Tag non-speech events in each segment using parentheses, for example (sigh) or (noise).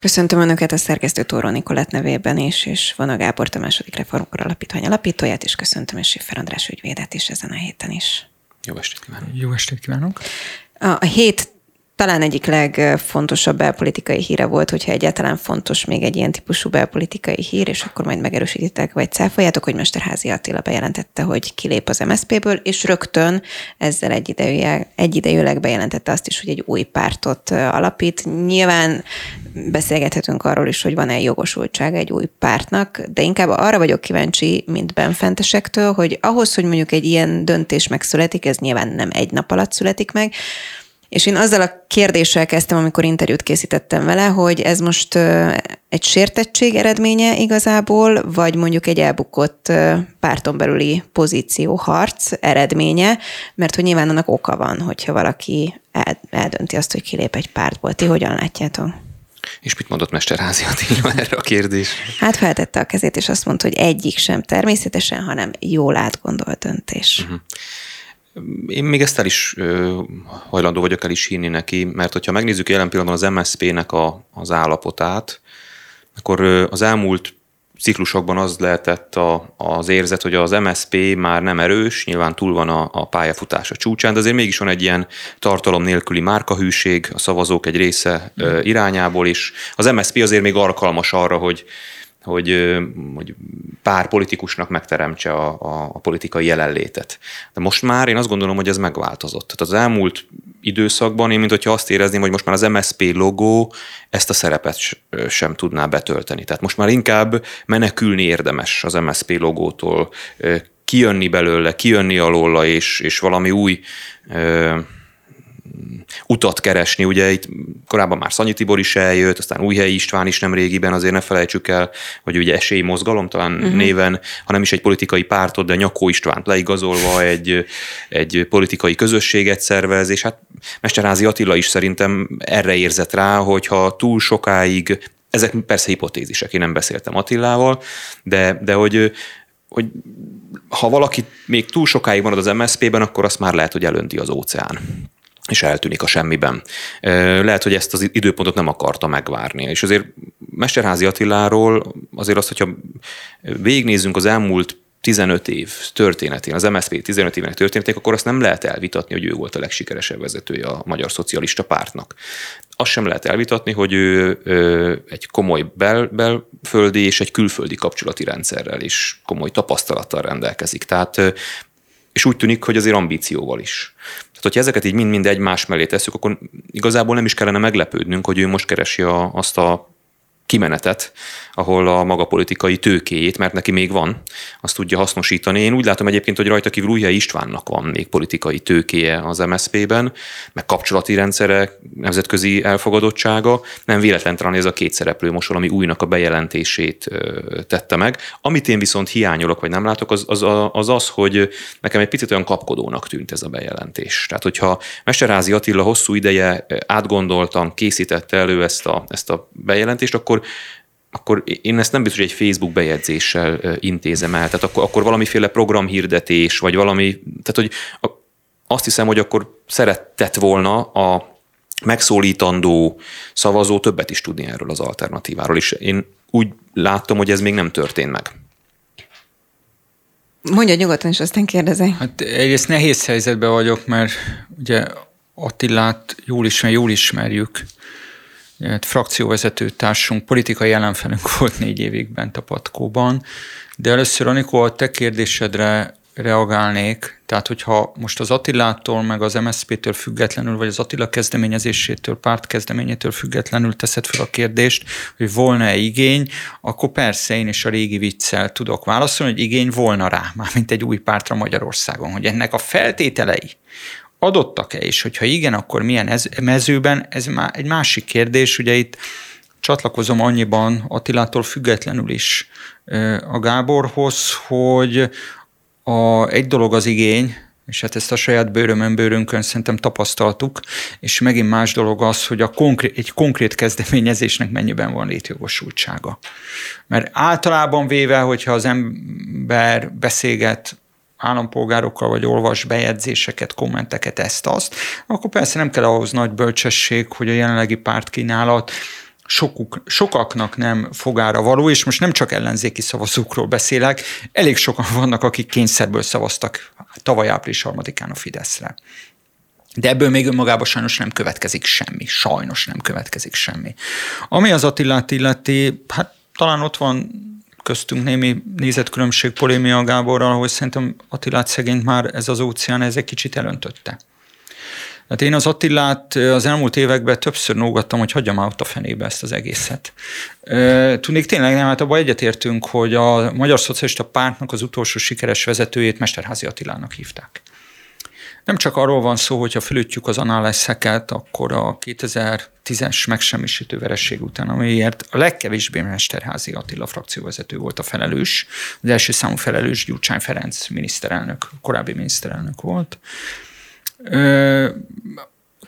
Köszöntöm Önöket a szerkesztő Tóró Nikolett nevében is, és van a Gábor a második reformkor alapítvány alapítóját, és köszöntöm és Siffer András ügyvédet is ezen a héten is. Jó estét kívánok! Jó estét kívánok! A hét talán egyik legfontosabb belpolitikai híre volt, hogyha egyáltalán fontos még egy ilyen típusú belpolitikai hír, és akkor majd megerősítitek, vagy cáfoljátok, hogy Mesterházi Attila bejelentette, hogy kilép az MSZP-ből, és rögtön ezzel egyidejűleg, bejelentette azt is, hogy egy új pártot alapít. Nyilván beszélgethetünk arról is, hogy van-e jogosultság egy új pártnak, de inkább arra vagyok kíváncsi, mint benfentesektől, hogy ahhoz, hogy mondjuk egy ilyen döntés megszületik, ez nyilván nem egy nap alatt születik meg, és én azzal a kérdéssel kezdtem, amikor interjút készítettem vele, hogy ez most egy sértettség eredménye igazából, vagy mondjuk egy elbukott párton belüli pozícióharc eredménye, mert hogy nyilván annak oka van, hogyha valaki eldönti azt, hogy kilép egy pártból. Ti hogyan látjátok? És mit mondott Mesterházi Attila (laughs) erre a kérdés? Hát feltette a kezét, és azt mondta, hogy egyik sem természetesen, hanem jól átgondolt döntés. Uh-huh. Én még ezt el is hajlandó vagyok el is hinni neki, mert hogyha megnézzük jelen pillanatban az MSZP-nek a, az állapotát, akkor az elmúlt ciklusokban az lehetett a, az érzet, hogy az MSP már nem erős, nyilván túl van a, a pályafutás a csúcsán, de azért mégis van egy ilyen tartalom nélküli márkahűség a szavazók egy része irányából is. Az MSP azért még alkalmas arra, hogy, hogy, hogy pár politikusnak megteremtse a, a, a politikai jelenlétet. De most már én azt gondolom, hogy ez megváltozott. Tehát az elmúlt időszakban én, mint hogyha azt érezném, hogy most már az MSP logó ezt a szerepet sem tudná betölteni. Tehát most már inkább menekülni érdemes az MSP logótól, kijönni belőle, kijönni alóla, és, és valami új utat keresni. Ugye itt korábban már Szanyi Tibor is eljött, aztán Újhelyi István is nem régiben, azért ne felejtsük el, hogy ugye esélymozgalom talán uh-huh. néven, hanem is egy politikai pártot, de Nyakó Istvánt leigazolva egy, egy politikai közösséget szervez, és hát Mesterházi Attila is szerintem erre érzett rá, hogyha túl sokáig ezek persze hipotézisek, én nem beszéltem Attilával, de, de hogy, hogy ha valaki még túl sokáig marad az MSZP-ben, akkor azt már lehet, hogy elönti az óceán és eltűnik a semmiben. Lehet, hogy ezt az időpontot nem akarta megvárni. És azért Mesterházi Attiláról azért azt, hogyha végignézzünk az elmúlt 15 év történetén, az MSZP 15 évenek történeték, akkor azt nem lehet elvitatni, hogy ő volt a legsikeresebb vezetője a Magyar Szocialista Pártnak. Azt sem lehet elvitatni, hogy ő, ő egy komoly bel, belföldi és egy külföldi kapcsolati rendszerrel is komoly tapasztalattal rendelkezik. Tehát és úgy tűnik, hogy azért ambícióval is. Tehát, hogyha ezeket így mind-mind egymás mellé tesszük, akkor igazából nem is kellene meglepődnünk, hogy ő most keresi a, azt a kimenetet, ahol a maga politikai tőkéjét, mert neki még van, azt tudja hasznosítani. Én úgy látom egyébként, hogy rajta kívül Újhely Istvánnak van még politikai tőkéje az MSZP-ben, meg kapcsolati rendszere, nemzetközi elfogadottsága. Nem véletlen talán ez a két szereplő most valami újnak a bejelentését tette meg. Amit én viszont hiányolok, vagy nem látok, az az, az, az hogy nekem egy picit olyan kapkodónak tűnt ez a bejelentés. Tehát, hogyha Mesterházi Attila hosszú ideje átgondoltan készítette elő ezt a, ezt a bejelentést, akkor akkor én ezt nem biztos, hogy egy Facebook bejegyzéssel intézem el. Tehát akkor, akkor valamiféle programhirdetés, vagy valami, tehát hogy azt hiszem, hogy akkor szeretett volna a megszólítandó szavazó többet is tudni erről az alternatíváról, és én úgy láttam, hogy ez még nem történt meg. Mondja nyugodtan, és aztán kérdezek. Hát egyrészt nehéz helyzetben vagyok, mert ugye Attilát jól, ismer, jól ismerjük, frakcióvezető társunk, politikai ellenfelünk (laughs) volt négy évig bent a patkóban, de először, Anikó, a te kérdésedre reagálnék, tehát hogyha most az Attilától, meg az MSZP-től függetlenül, vagy az Attila kezdeményezésétől, párt kezdeményétől függetlenül teszed fel a kérdést, hogy volna-e igény, akkor persze én is a régi viccel tudok válaszolni, hogy igény volna rá, már mint egy új pártra Magyarországon, hogy ennek a feltételei, adottak-e, és hogyha igen, akkor milyen ez, mezőben, ez már egy másik kérdés, ugye itt csatlakozom annyiban Attilától függetlenül is a Gáborhoz, hogy a, egy dolog az igény, és hát ezt a saját bőrömön, bőrünkön szerintem tapasztaltuk, és megint más dolog az, hogy a konkrét, egy konkrét kezdeményezésnek mennyiben van létjogosultsága. Mert általában véve, hogyha az ember beszélget állampolgárokkal, vagy olvas bejegyzéseket, kommenteket, ezt-azt, akkor persze nem kell ahhoz nagy bölcsesség, hogy a jelenlegi pártkínálat sokuk, sokaknak nem fogára való, és most nem csak ellenzéki szavazókról beszélek, elég sokan vannak, akik kényszerből szavaztak tavaly április harmadikán a Fideszre. De ebből még önmagában sajnos nem következik semmi. Sajnos nem következik semmi. Ami az Attilát illeti, hát talán ott van köztünk némi nézetkülönbség polémia Gáborral, hogy szerintem Attilát szegényt már ez az óceán ez egy kicsit elöntötte. Hát én az Attilát az elmúlt években többször nógattam, hogy hagyjam out a fenébe ezt az egészet. Tudnék tényleg nem, hát abban egyetértünk, hogy a Magyar Szocialista Pártnak az utolsó sikeres vezetőjét Mesterházi Attilának hívták. Nem csak arról van szó, hogyha fölütjük az análeszeket, akkor a 2010-es megsemmisítő vereség után, amiért a legkevésbé Mesterházi Attila frakcióvezető volt a felelős, az első számú felelős Gyurcsány Ferenc miniszterelnök, korábbi miniszterelnök volt.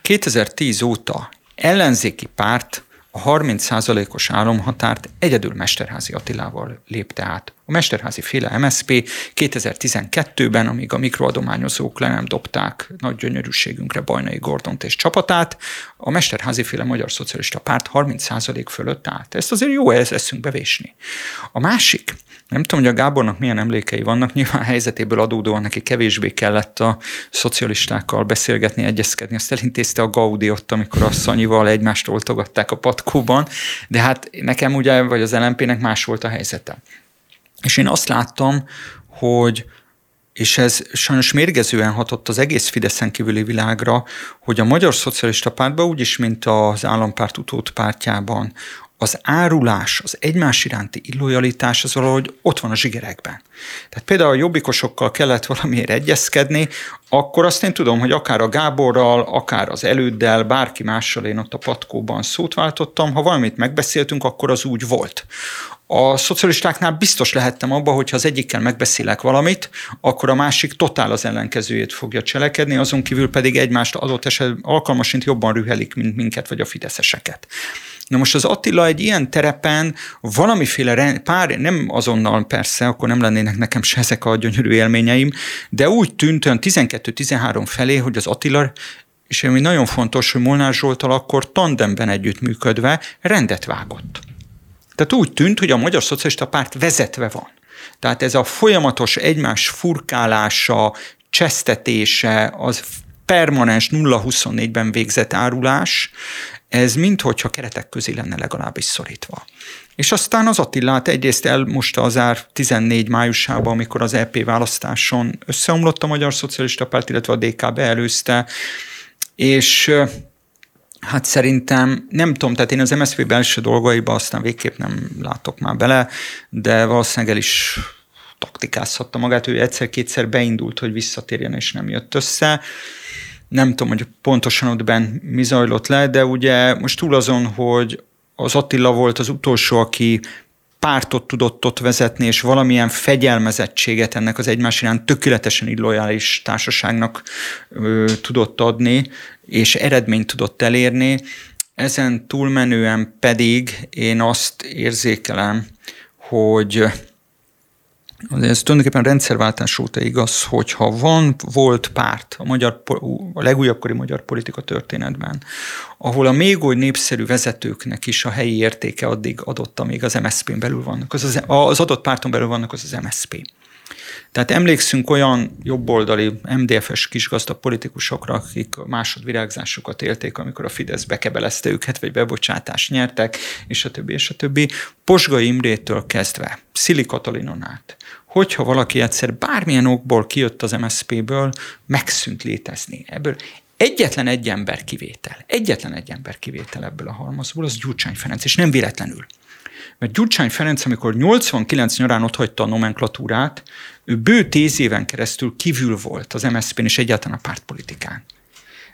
2010 óta ellenzéki párt a 30%-os álomhatárt egyedül Mesterházi Attilával lépte át. A Mesterházi féle MSP 2012-ben, amíg a mikroadományozók le nem dobták nagy gyönyörűségünkre Bajnai Gordont és csapatát, a Mesterházi féle Magyar Szocialista Párt 30% fölött állt. Ezt azért jó eszünk bevésni. A másik, nem tudom, hogy a Gábornak milyen emlékei vannak, nyilván a helyzetéből adódóan neki kevésbé kellett a szocialistákkal beszélgetni, egyezkedni, azt elintézte a Gaudi ott, amikor a Szanyival egymást oltogatták a patkóban, de hát nekem ugye, vagy az LMP-nek más volt a helyzete. És én azt láttam, hogy és ez sajnos mérgezően hatott az egész Fideszen kívüli világra, hogy a Magyar Szocialista Pártban, úgyis, mint az állampárt utót pártjában, az árulás, az egymás iránti illojalitás az valahogy ott van a zsigerekben. Tehát például a jobbikosokkal kellett valamiért egyezkedni, akkor azt én tudom, hogy akár a Gáborral, akár az előddel, bárki mással én ott a patkóban szót váltottam, ha valamit megbeszéltünk, akkor az úgy volt. A szocialistáknál biztos lehettem abba, hogy ha az egyikkel megbeszélek valamit, akkor a másik totál az ellenkezőjét fogja cselekedni, azon kívül pedig egymást adott esetben alkalmasint jobban rühelik, mint minket vagy a fideszeseket. Na most az Attila egy ilyen terepen valamiféle pár, nem azonnal persze, akkor nem lennének nekem se ezek a gyönyörű élményeim, de úgy tűnt olyan 12-13 felé, hogy az Attila és ami nagyon fontos, hogy Molnár Zsoltal akkor tandemben együttműködve rendet vágott. Tehát úgy tűnt, hogy a Magyar Szocialista Párt vezetve van. Tehát ez a folyamatos egymás furkálása, csesztetése, az permanens 0-24-ben végzett árulás, ez minthogyha keretek közé lenne legalábbis szorítva. És aztán az Attilát egyrészt elmosta az ár 14 májusában, amikor az EP választáson összeomlott a Magyar Szocialista Párt, illetve a DK beelőzte, és Hát szerintem, nem tudom, tehát én az MSZP belső dolgaiba aztán végképp nem látok már bele, de valószínűleg el is taktikázhatta magát, ő egyszer-kétszer beindult, hogy visszatérjen, és nem jött össze. Nem tudom, hogy pontosan ott benn mi zajlott le, de ugye most túl azon, hogy az Attila volt az utolsó, aki pártot tudott ott vezetni, és valamilyen fegyelmezettséget ennek az egymás iránt tökéletesen illojális társaságnak ö, tudott adni, és eredményt tudott elérni. Ezen túlmenően pedig én azt érzékelem, hogy ez tulajdonképpen rendszerváltás óta igaz, hogyha van, volt párt a, magyar, a legújabbkori magyar politika történetben, ahol a még oly népszerű vezetőknek is a helyi értéke addig adott, amíg az MSZP-n belül vannak, az, az, az adott párton belül vannak, az az MSZP. Tehát emlékszünk olyan jobboldali MDF-es kisgazdag politikusokra, akik másodvirágzásukat élték, amikor a Fidesz bekebelezte őket, vagy bebocsátást nyertek, és a többi, és a többi. Posgai Imrétől kezdve, Szili Katalinon át, hogyha valaki egyszer bármilyen okból kijött az MSZP-ből, megszűnt létezni. Ebből egyetlen egy ember kivétel, egyetlen egy ember kivétel ebből a halmazból, az Gyurcsány Ferenc, és nem véletlenül. Mert Gyurcsány Ferenc, amikor 89 nyarán otthagyta a nomenklatúrát, ő bő tíz éven keresztül kívül volt az MSZP-n és egyáltalán a pártpolitikán.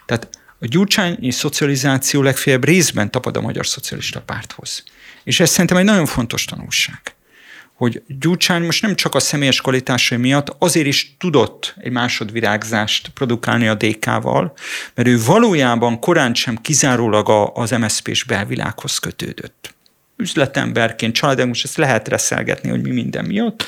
Tehát a gyurcsányi szocializáció legfeljebb részben tapad a Magyar Szocialista Párthoz. És ez szerintem egy nagyon fontos tanulság hogy Gyurcsány most nem csak a személyes kvalitásai miatt, azért is tudott egy másodvirágzást produkálni a DK-val, mert ő valójában korán sem kizárólag az MSZP-s belvilághoz kötődött üzletemberként, családunk, most ezt lehet reszelgetni, hogy mi minden miatt,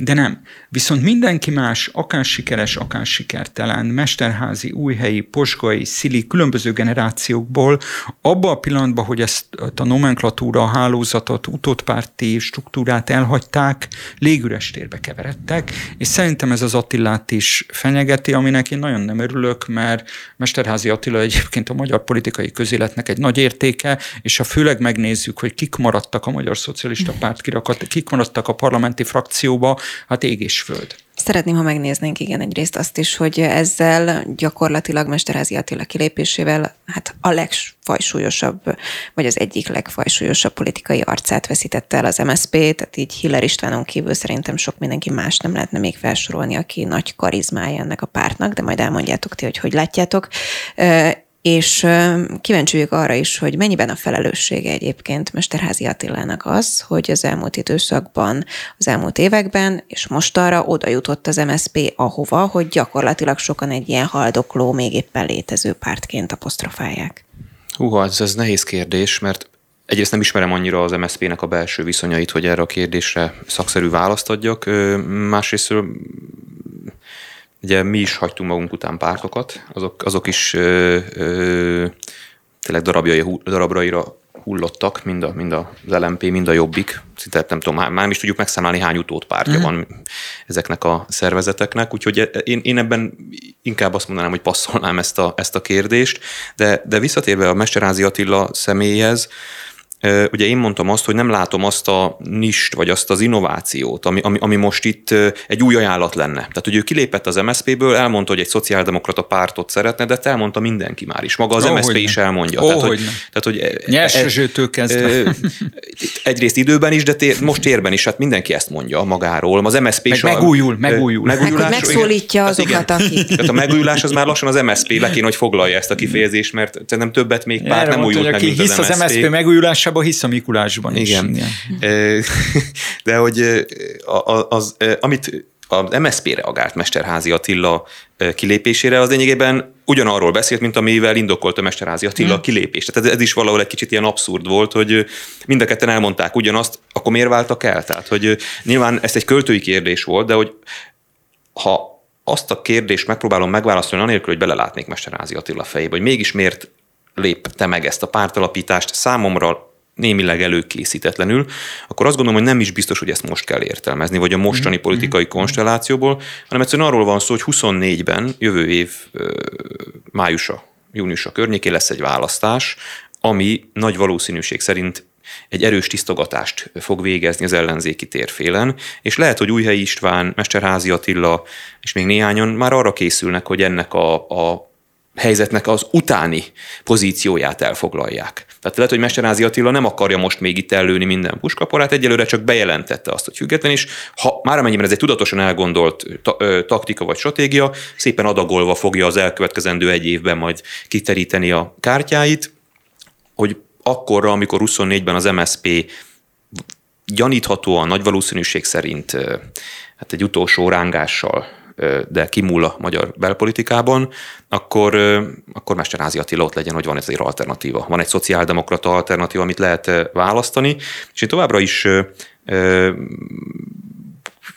De nem. Viszont mindenki más, akár sikeres, akár sikertelen, mesterházi, újhelyi, posgai, szili, különböző generációkból, abban a pillanatban, hogy ezt a nomenklatúra, a hálózatot, utódpárti struktúrát elhagyták, légüres térbe keveredtek, és szerintem ez az Attilát is fenyegeti, aminek én nagyon nem örülök, mert Mesterházi Attila egyébként a magyar politikai közéletnek egy nagy értéke, és ha főleg megnézzük, hogy kik maradtak a Magyar Szocialista Párt kirakat, kik maradtak a parlamenti frakcióba, hát ég és föld. Szeretném, ha megnéznénk igen egyrészt azt is, hogy ezzel gyakorlatilag Mesterházi Attila kilépésével hát a legfajsúlyosabb, vagy az egyik legfajsúlyosabb politikai arcát veszítette el az MSZP, tehát így Hiller Istvánon kívül szerintem sok mindenki más nem lehetne még felsorolni, aki nagy karizmája ennek a pártnak, de majd elmondjátok ti, hogy hogy látjátok és kíváncsi vagyok arra is, hogy mennyiben a felelőssége egyébként Mesterházi Attilának az, hogy az elmúlt időszakban, az elmúlt években, és most arra oda jutott az MSP ahova, hogy gyakorlatilag sokan egy ilyen haldokló, még éppen létező pártként apostrofálják. Húha, ez, ez nehéz kérdés, mert egyrészt nem ismerem annyira az MSZP-nek a belső viszonyait, hogy erre a kérdésre szakszerű választ adjak. Másrészt Ugye mi is hagytunk magunk után pártokat, azok, azok is ö, ö, tényleg darabjai, darabraira hullottak, mind, a, mind az LMP, mind a Jobbik. Szinte nem tudom, már, már is tudjuk megszámolni, hány utódpártja uh-huh. van ezeknek a szervezeteknek, úgyhogy én, én ebben inkább azt mondanám, hogy passzolnám ezt a, ezt a kérdést, de, de visszatérve a Mesterázi Attila személyhez, Ugye én mondtam azt, hogy nem látom azt a nist, vagy azt az innovációt, ami, ami, ami most itt egy új ajánlat lenne. Tehát, hogy ő kilépett az MSZP-ből, elmondta, hogy egy szociáldemokrata pártot szeretne, de elmondta mindenki már is. Maga az oh, MSZP is elmondja. Oh, tehát, hogy, tehát, hogy Nyersezőtől kezdve. Egyrészt időben is, de tér, most térben is, hát mindenki ezt mondja magáról. Az MSZP Meg is megújul, a, megújul. megújulás, Meg, megszólítja igen, azokat, hát akik. Tehát a megújulás az már lassan az MSZP le kéne, hogy foglalja ezt a kifejezést, mert nem többet még pár nem újult meg, mint az, az MSZP megújulás megújulásában hisz a Mikulásban is. Igen. Igen. (laughs) De hogy az, az, amit az MSZP reagált Mesterházi Attila kilépésére, az lényegében ugyanarról beszélt, mint amivel indokolta Mesterházi Attila hmm. kilépést. Tehát ez is valahol egy kicsit ilyen abszurd volt, hogy mind a ketten elmondták ugyanazt, akkor miért váltak el? Tehát, hogy nyilván ezt egy költői kérdés volt, de hogy ha azt a kérdést megpróbálom megválaszolni, anélkül, hogy belelátnék Mesterházi Attila fejébe, hogy mégis miért lépte meg ezt a pártalapítást, számomra némileg előkészítetlenül, akkor azt gondolom, hogy nem is biztos, hogy ezt most kell értelmezni, vagy a mostani mm-hmm. politikai mm-hmm. konstellációból, hanem egyszerűen arról van szó, hogy 24-ben, jövő év májusa, júniusa környékén lesz egy választás, ami nagy valószínűség szerint egy erős tisztogatást fog végezni az ellenzéki térfélen, és lehet, hogy Újhelyi István, Mesterházi Attila és még néhányan már arra készülnek, hogy ennek a, a helyzetnek az utáni pozícióját elfoglalják. Tehát lehet, hogy Mesterázi Attila nem akarja most még itt ellőni minden puskaporát, egyelőre csak bejelentette azt, hogy független, és ha már amennyiben ez egy tudatosan elgondolt ta, ö, taktika vagy stratégia, szépen adagolva fogja az elkövetkezendő egy évben majd kiteríteni a kártyáit, hogy akkorra, amikor 24-ben az MSP gyaníthatóan nagy valószínűség szerint hát egy utolsó rángással de kimúl a magyar belpolitikában, akkor, akkor Mesterházi Attila ott legyen, hogy van ez egy alternatíva. Van egy szociáldemokrata alternatíva, amit lehet választani, és én továbbra is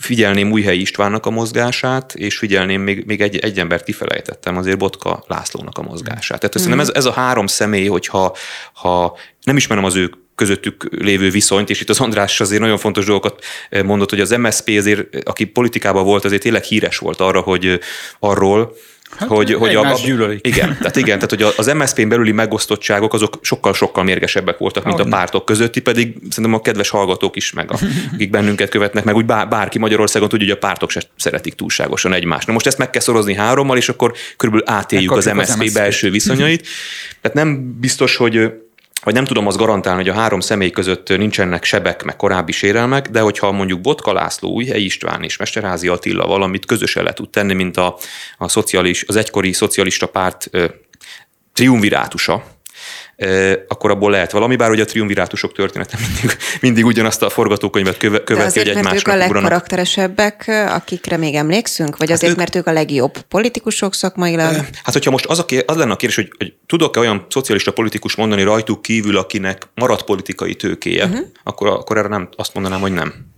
figyelném Újhelyi Istvánnak a mozgását, és figyelném, még, még egy, egy embert kifelejtettem, azért Botka Lászlónak a mozgását. Tehát mm. szerintem ez, ez a három személy, hogyha ha nem ismerem az ő közöttük lévő viszonyt, és itt az András azért nagyon fontos dolgokat mondott, hogy az MSZP azért, aki politikában volt, azért tényleg híres volt arra, hogy arról, Hát, hogy, hogy a, gyűlölik. Igen, tehát igen, tehát hogy az MSZP-n belüli megosztottságok azok sokkal-sokkal mérgesebbek voltak, mint Ahogy a pártok közötti, pedig szerintem a kedves hallgatók is, meg a, (laughs) akik bennünket követnek, meg úgy bár, bárki Magyarországon tudja, hogy a pártok se szeretik túlságosan egymást. Na most ezt meg kell szorozni hárommal, és akkor körülbelül átéljük az MSZP, az MSZP belső viszonyait. Tehát nem biztos, hogy vagy nem tudom azt garantálni, hogy a három személy között nincsenek sebek, meg korábbi sérelmek, de hogyha mondjuk Botka László, Újhely István és Mesterházi Attila valamit közösen le tud tenni, mint a, a szocialis, az egykori szocialista párt triumvirátusa, akkor abból lehet valami, bár ugye a triumvirátusok története mindig, mindig ugyanazt a forgatókönyvet köve, követi, azért, hogy egymásnak mert ők a legkarakteresebbek, akikre még emlékszünk? Vagy hát azért, ők, mert ők a legjobb politikusok szakmailag? Hát, hogyha most az, a, az lenne a kérdés, hogy, hogy tudok-e olyan szocialista politikus mondani rajtuk kívül, akinek maradt politikai tőkéje, uh-huh. akkor, akkor erre nem, azt mondanám, hogy nem.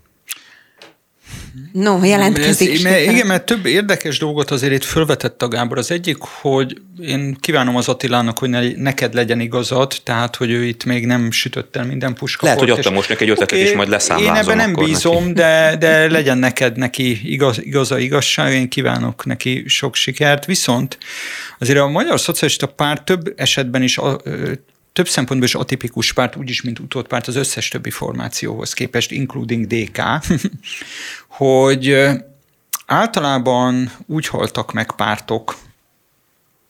No, jelentkezik. Ez, mert, igen, mert több érdekes dolgot azért itt fölvetett a Gábor. Az egyik, hogy én kívánom az Attilának, hogy ne, neked legyen igazad, tehát, hogy ő itt még nem sütött el minden puska. Lehet, hogy adtam most neki egy ötletet, okay, és majd leszámlázom. Én ebben nem bízom, neki. de, de legyen neked neki igaz, igaza, igazság, én kívánok neki sok sikert. Viszont azért a Magyar Szocialista Párt több esetben is több szempontból is atipikus párt, úgyis, mint utódpárt az összes többi formációhoz képest, including DK, (laughs) hogy általában úgy haltak meg pártok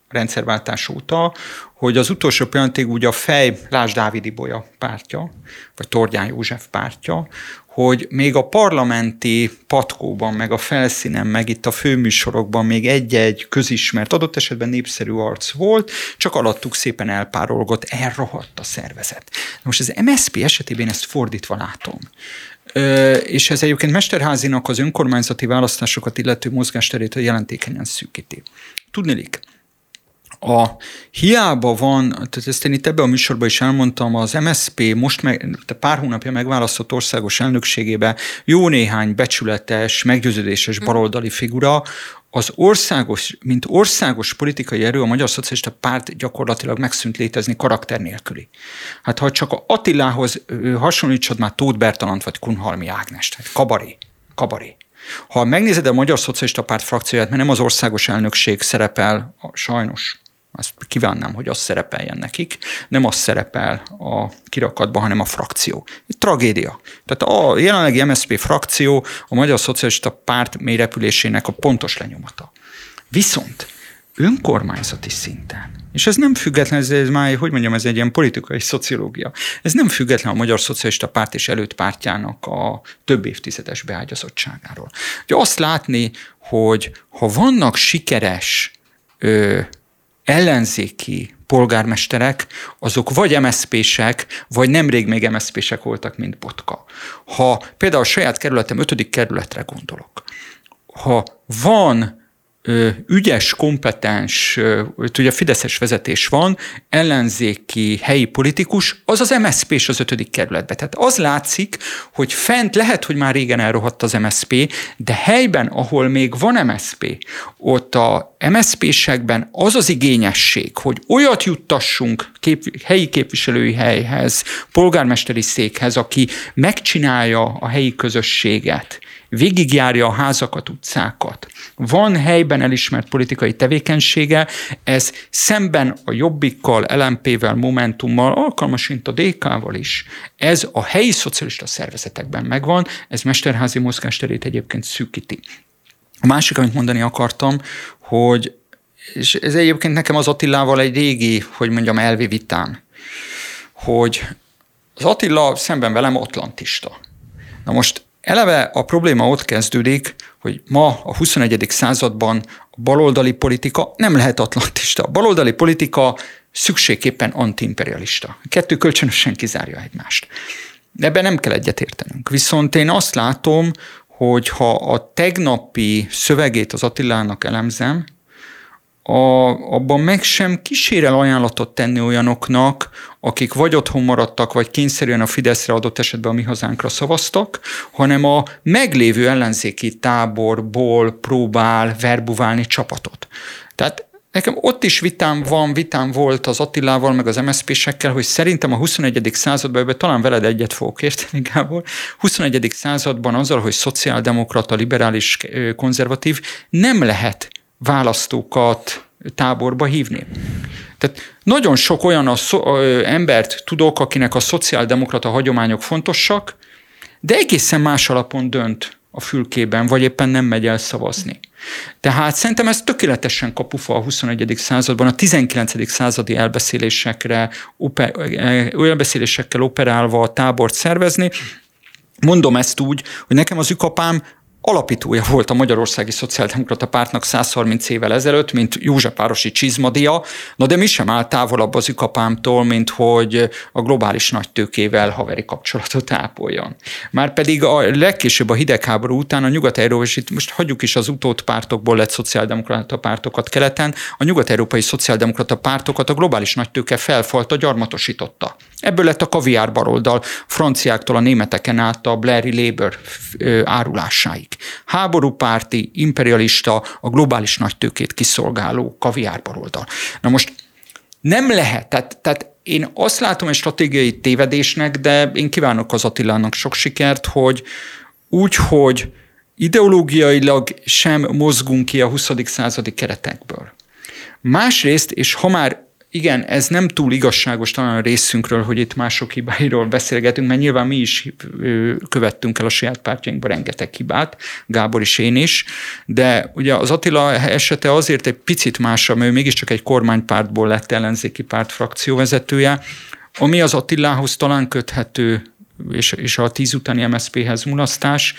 rendszerváltás óta, hogy az utolsó pillanatig úgy a fej, Lás Dávid Ibolya pártja, vagy Tordján József pártja, hogy még a parlamenti patkóban, meg a felszínen, meg itt a főműsorokban még egy-egy közismert, adott esetben népszerű arc volt, csak alattuk szépen elpárolgott, elrohadt a szervezet. Most az MSZP esetében ezt fordítva látom. És ez egyébként Mesterházinak az önkormányzati választásokat illető mozgásterét jelentékenyen szűkíti. Tudnilik, a hiába van, tehát ezt én itt ebben a műsorban is elmondtam, az MSP most meg, pár hónapja megválasztott országos elnökségébe jó néhány becsületes, meggyőződéses baloldali figura, az országos, mint országos politikai erő a Magyar Szocialista Párt gyakorlatilag megszűnt létezni karakter nélküli. Hát ha csak a Attilához hasonlítsad már Tóth Bertalant vagy Kunhalmi Ágnest, hát kabaré, kabaré. Ha megnézed a Magyar Szocialista Párt frakcióját, mert nem az országos elnökség szerepel, sajnos azt kívánnám, hogy az szerepeljen nekik, nem az szerepel a kirakatban, hanem a frakció. Itt tragédia. Tehát a jelenlegi MSZP frakció a Magyar Szocialista Párt mélyrepülésének a pontos lenyomata. Viszont önkormányzati szinten, és ez nem független, ez, ez már, hogy mondjam, ez egy ilyen politikai szociológia, ez nem független a Magyar Szocialista Párt és előtt pártjának a több évtizedes beágyazottságáról. Ugye azt látni, hogy ha vannak sikeres ö, ellenzéki polgármesterek, azok vagy MSZP-sek, vagy nemrég még MSZP-sek voltak, mint Botka. Ha például a saját kerületem ötödik kerületre gondolok, ha van ügyes, kompetens, ugye Fideszes vezetés van, ellenzéki helyi politikus, az az MSZP és az ötödik kerületbe. Tehát az látszik, hogy fent lehet, hogy már régen elrohadt az MSZP, de helyben, ahol még van MSZP, ott a MSZP-sekben az az igényesség, hogy olyat juttassunk kép, helyi képviselői helyhez, polgármesteri székhez, aki megcsinálja a helyi közösséget, végigjárja a házakat, utcákat, van helyben elismert politikai tevékenysége, ez szemben a Jobbikkal, LMP-vel, Momentummal, alkalmas, mint a DK-val is. Ez a helyi szocialista szervezetekben megvan, ez Mesterházi mozgásterét egyébként szűkíti. A másik, amit mondani akartam, hogy és ez egyébként nekem az Attilával egy régi, hogy mondjam, elvi vitám, hogy az Attila szemben velem atlantista. Na most Eleve a probléma ott kezdődik, hogy ma a 21. században a baloldali politika nem lehet atlantista. A baloldali politika szükségképpen antiimperialista. Kettő kölcsönösen kizárja egymást. De ebben nem kell egyetértenünk. Viszont én azt látom, hogy ha a tegnapi szövegét az Attilának elemzem, a, abban meg sem kísérel ajánlatot tenni olyanoknak, akik vagy otthon maradtak, vagy kényszerűen a Fideszre adott esetben a mi hazánkra szavaztak, hanem a meglévő ellenzéki táborból próbál verbuválni csapatot. Tehát Nekem ott is vitám van, vitám volt az Attilával, meg az MSZP-sekkel, hogy szerintem a 21. században, ebben talán veled egyet fogok érteni, Gábor, 21. században azzal, hogy szociáldemokrata, liberális, konzervatív, nem lehet választókat táborba hívni. Tehát nagyon sok olyan a szó, ö, embert tudok, akinek a szociáldemokrata hagyományok fontosak, de egészen más alapon dönt a fülkében, vagy éppen nem megy el szavazni. Tehát szerintem ez tökéletesen kapufa a 21. században, a 19. századi elbeszélésekre, oper, elbeszélésekkel operálva a tábort szervezni. Mondom ezt úgy, hogy nekem az ükapám alapítója volt a Magyarországi Szociáldemokrata Pártnak 130 évvel ezelőtt, mint Józsefvárosi Csizmadia, na de mi sem áll távolabb az ükapámtól, mint hogy a globális nagytőkével haveri kapcsolatot ápoljon. Márpedig a legkésőbb a hidegháború után a nyugat és itt most hagyjuk is az utót pártokból lett szociáldemokrata pártokat keleten, a nyugat-európai szociáldemokrata pártokat a globális nagytőke felfalta, gyarmatosította. Ebből lett a kaviár baroldal, franciáktól a németeken át a Blairi Labour árulásáig. Háborúpárti, imperialista, a globális nagytőkét kiszolgáló kaviárbaloldal. Na most nem lehet, tehát, tehát én azt látom egy stratégiai tévedésnek, de én kívánok az Attilának sok sikert, hogy úgy, hogy ideológiailag sem mozgunk ki a 20. századi keretekből. Másrészt, és ha már igen, ez nem túl igazságos talán a részünkről, hogy itt mások hibáiról beszélgetünk, mert nyilván mi is követtünk el a saját pártjainkban rengeteg hibát, Gábor is én is, de ugye az Attila esete azért egy picit másabb, mert ő mégiscsak egy kormánypártból lett ellenzéki párt frakcióvezetője, ami az Attilához talán köthető és, és a tíz utáni MSZP-hez mulasztás.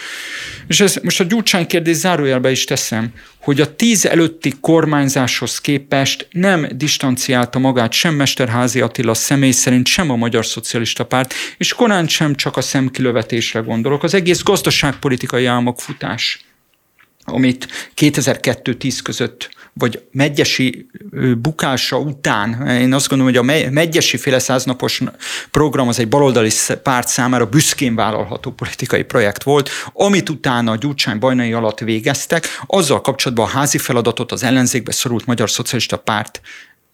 És ez, most a Gyurcsány kérdés zárójelbe is teszem, hogy a tíz előtti kormányzáshoz képest nem distanciálta magát sem Mesterházi Attila személy szerint, sem a Magyar Szocialista Párt, és korán sem csak a szemkilövetésre gondolok. Az egész gazdaságpolitikai álmokfutás amit 2002-10 között, vagy Megyesi bukása után, én azt gondolom, hogy a Megyesi féle száznapos program az egy baloldali párt számára büszkén vállalható politikai projekt volt, amit utána a Gyurcsány bajnai alatt végeztek, azzal kapcsolatban a házi feladatot az ellenzékbe szorult Magyar Szocialista Párt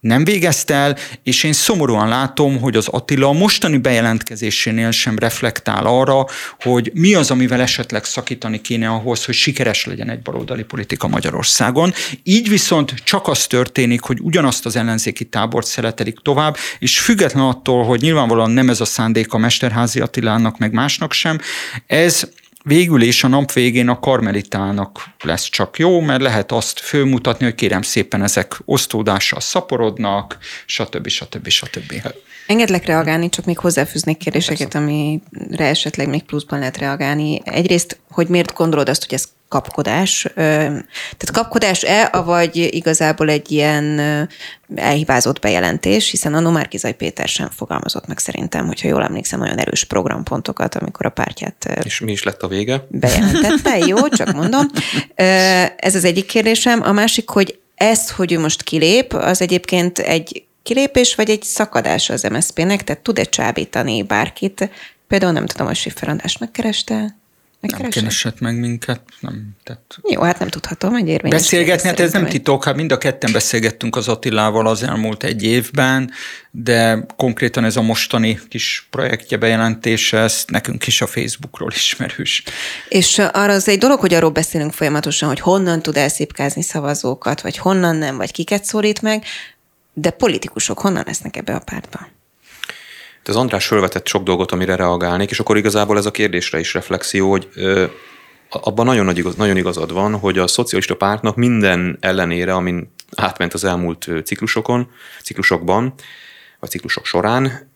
nem végezte el, és én szomorúan látom, hogy az Attila a mostani bejelentkezésénél sem reflektál arra, hogy mi az, amivel esetleg szakítani kéne ahhoz, hogy sikeres legyen egy baloldali politika Magyarországon. Így viszont csak az történik, hogy ugyanazt az ellenzéki tábort szeletelik tovább, és független attól, hogy nyilvánvalóan nem ez a szándék a Mesterházi Attilának, meg másnak sem, ez végül is a nap végén a karmelitának lesz csak jó, mert lehet azt fölmutatni, hogy kérem szépen ezek osztódással szaporodnak, stb. stb. stb. Engedlek reagálni, csak még hozzáfűznék kérdéseket, amire esetleg még pluszban lehet reagálni. Egyrészt, hogy miért gondolod azt, hogy ez kapkodás? Tehát kapkodás-e, vagy igazából egy ilyen elhibázott bejelentés, hiszen a Márkizaj Péter sem fogalmazott meg szerintem, hogyha jól emlékszem, nagyon erős programpontokat, amikor a pártját... És mi is lett a vége? Bejelentette, jó, csak mondom. Ez az egyik kérdésem. A másik, hogy ez, hogy ő most kilép, az egyébként egy kilépés, vagy egy szakadás az MSZP-nek, tehát tud-e csábítani bárkit? Például nem tudom, a Siffer András megkereste, nem keresett meg minket, nem. Tehát... Jó, hát nem tudhatom, egy érvényes. Beszélgetni, hát ez nem titok, hát mind a ketten beszélgettünk az Attilával az elmúlt egy évben, de konkrétan ez a mostani kis projektje bejelentése, ez nekünk is a Facebookról ismerős. És arra az egy dolog, hogy arról beszélünk folyamatosan, hogy honnan tud elszépkázni szavazókat, vagy honnan nem, vagy kiket szólít meg, de politikusok honnan lesznek ebbe a pártba? az András felvetett sok dolgot, amire reagálnék, és akkor igazából ez a kérdésre is reflexió, hogy abban nagyon, nagy igaz, nagyon igazad van, hogy a szocialista pártnak minden ellenére, amin átment az elmúlt ciklusokon, ciklusokban, vagy ciklusok során,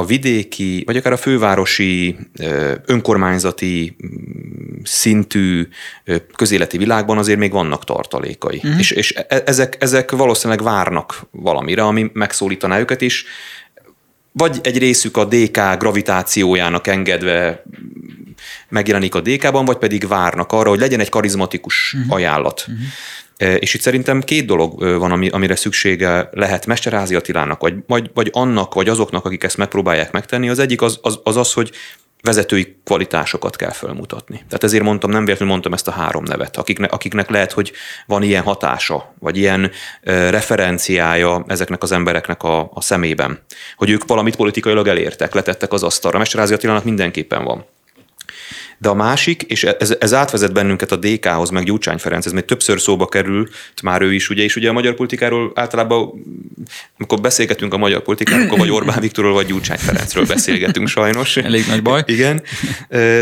a vidéki, vagy akár a fővárosi, önkormányzati mm, szintű közéleti világban azért még vannak tartalékai. Uh-huh. És, és e, ezek, ezek valószínűleg várnak valamire, ami megszólítaná őket is, vagy egy részük a DK gravitációjának engedve megjelenik a DK-ban, vagy pedig várnak arra, hogy legyen egy karizmatikus uh-huh. ajánlat. Uh-huh. És itt szerintem két dolog van, ami, amire szüksége lehet Mesterházi Attilának, vagy, vagy, vagy annak, vagy azoknak, akik ezt megpróbálják megtenni. Az egyik az az, az, az hogy vezetői kvalitásokat kell felmutatni. Tehát ezért mondtam, nem véletlenül mondtam ezt a három nevet, akiknek, akiknek lehet, hogy van ilyen hatása, vagy ilyen ö, referenciája ezeknek az embereknek a, a szemében, hogy ők valamit politikailag elértek, letettek az asztalra. Mesterázi Attilának mindenképpen van. De a másik, és ez, ez átvezet bennünket a DK-hoz, meg Gyurcsány Ferenc, ez még többször szóba került, már ő is, ugye, és ugye a magyar politikáról általában, amikor beszélgetünk a magyar politikáról, vagy Orbán Viktorról, vagy Gyurcsány Ferencről beszélgetünk sajnos. Elég nagy baj. Igen,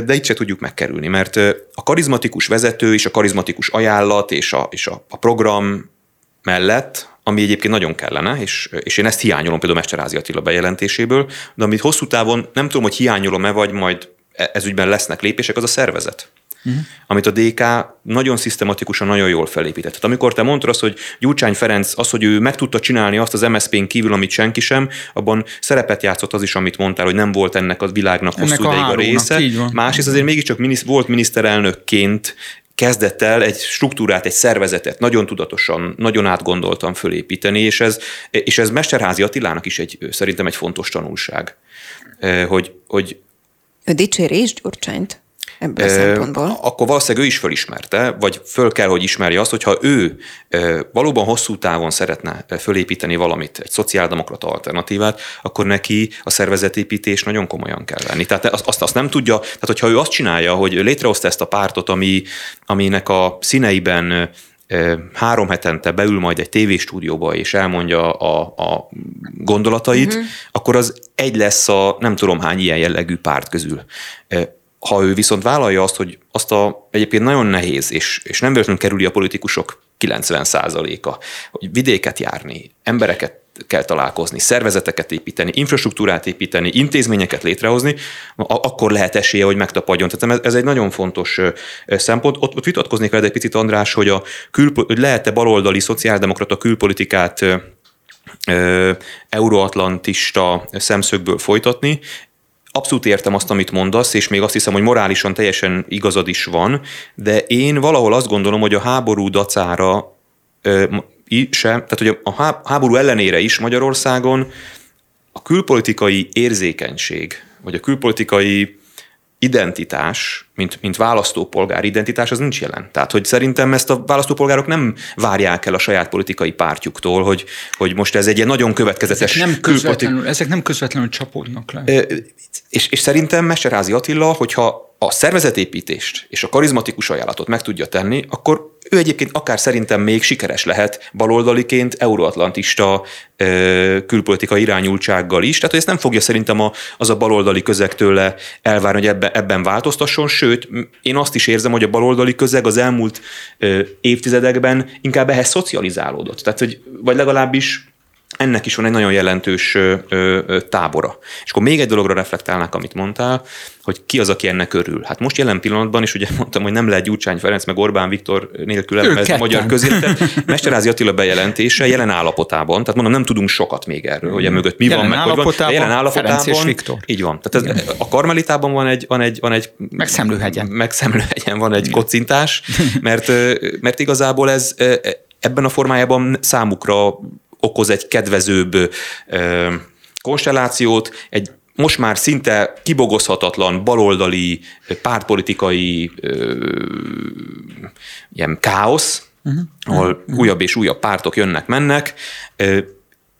de itt se tudjuk megkerülni, mert a karizmatikus vezető és a karizmatikus ajánlat és a, és a, a program mellett ami egyébként nagyon kellene, és, és én ezt hiányolom például Mesterázi Attila bejelentéséből, de amit hosszú távon nem tudom, hogy hiányolom-e, vagy majd E, ez ügyben lesznek lépések, az a szervezet. Uh-huh. Amit a DK nagyon szisztematikusan, nagyon jól felépített. Tehát amikor te mondtad azt, hogy Gyurcsány Ferenc, az, hogy ő meg tudta csinálni azt az MSZP-n kívül, amit senki sem, abban szerepet játszott az is, amit mondtál, hogy nem volt ennek a világnak ennek hosszú ideig a része. Másrészt azért mégiscsak minisz, volt miniszterelnökként kezdett el egy struktúrát, egy szervezetet nagyon tudatosan, nagyon átgondoltan fölépíteni, és ez, és ez Mesterházi Attilának is egy, szerintem egy fontos tanulság, e, hogy, hogy ő dicséri is Gyurcsányt? ebből a szempontból. Akkor valószínűleg ő is fölismerte, vagy föl kell, hogy ismerje azt, hogyha ő valóban hosszú távon szeretne fölépíteni valamit, egy szociáldemokrata alternatívát, akkor neki a szervezetépítés nagyon komolyan kell venni. Tehát azt, azt nem tudja, tehát hogyha ő azt csinálja, hogy létrehozta ezt a pártot, ami, aminek a színeiben három hetente beül majd egy tévéstúdióba, és elmondja a, a gondolatait, uh-huh. akkor az egy lesz a nem tudom hány ilyen jellegű párt közül. Ha ő viszont vállalja azt, hogy azt a egyébként nagyon nehéz, és, és nem véletlenül kerüli a politikusok 90%-a, hogy vidéket járni, embereket kell találkozni, szervezeteket építeni, infrastruktúrát építeni, intézményeket létrehozni, akkor lehet esélye, hogy megtapadjon. Tehát ez egy nagyon fontos szempont. Ott, ott vitatkoznék veled egy picit, András, hogy, a külpo- hogy lehet-e baloldali szociáldemokrata külpolitikát euroatlantista szemszögből folytatni. Abszolút értem azt, amit mondasz, és még azt hiszem, hogy morálisan teljesen igazad is van, de én valahol azt gondolom, hogy a háború dacára sem, tehát hogy a háború ellenére is Magyarországon a külpolitikai érzékenység, vagy a külpolitikai identitás, mint, mint választópolgár identitás, az nincs jelen. Tehát, hogy szerintem ezt a választópolgárok nem várják el a saját politikai pártjuktól, hogy, hogy most ez egy ilyen nagyon következetes ezek nem közvetlenül, ezek nem közvetlenül csapódnak le. És, és szerintem Mesterházi Attila, hogyha a szervezetépítést és a karizmatikus ajánlatot meg tudja tenni, akkor ő egyébként akár szerintem még sikeres lehet baloldaliként, euróatlantista külpolitika irányultsággal is, tehát hogy ezt nem fogja szerintem a, az a baloldali közeg tőle elvárni, hogy ebben, ebben változtasson, sőt, én azt is érzem, hogy a baloldali közeg az elmúlt évtizedekben inkább ehhez szocializálódott. Tehát, hogy, vagy legalábbis ennek is van egy nagyon jelentős ö, ö, tábora. És akkor még egy dologra reflektálnak, amit mondtál, hogy ki az, aki ennek örül. Hát most jelen pillanatban is ugye (laughs) mondtam, hogy nem lehet Gyurcsány Ferenc meg Orbán Viktor nélkül elemezni a magyar közéletet. (laughs) Mesterázi Attila bejelentése jelen állapotában, tehát mondom, nem tudunk sokat még erről, hogy a mögött mi jelen van, meg hogy van. Jelen állapotában Ferenc és Viktor. Így van. Tehát ez, a Karmelitában van egy, van egy, van egy meg Szemlőhegyen. Meg Szemlőhegyen van egy kocintás, mert, mert igazából ez ebben a formájában számukra okoz egy kedvezőbb konstellációt, egy most már szinte kibogozhatatlan baloldali pártpolitikai ilyen káosz, uh-huh. ahol uh-huh. újabb és újabb pártok jönnek-mennek.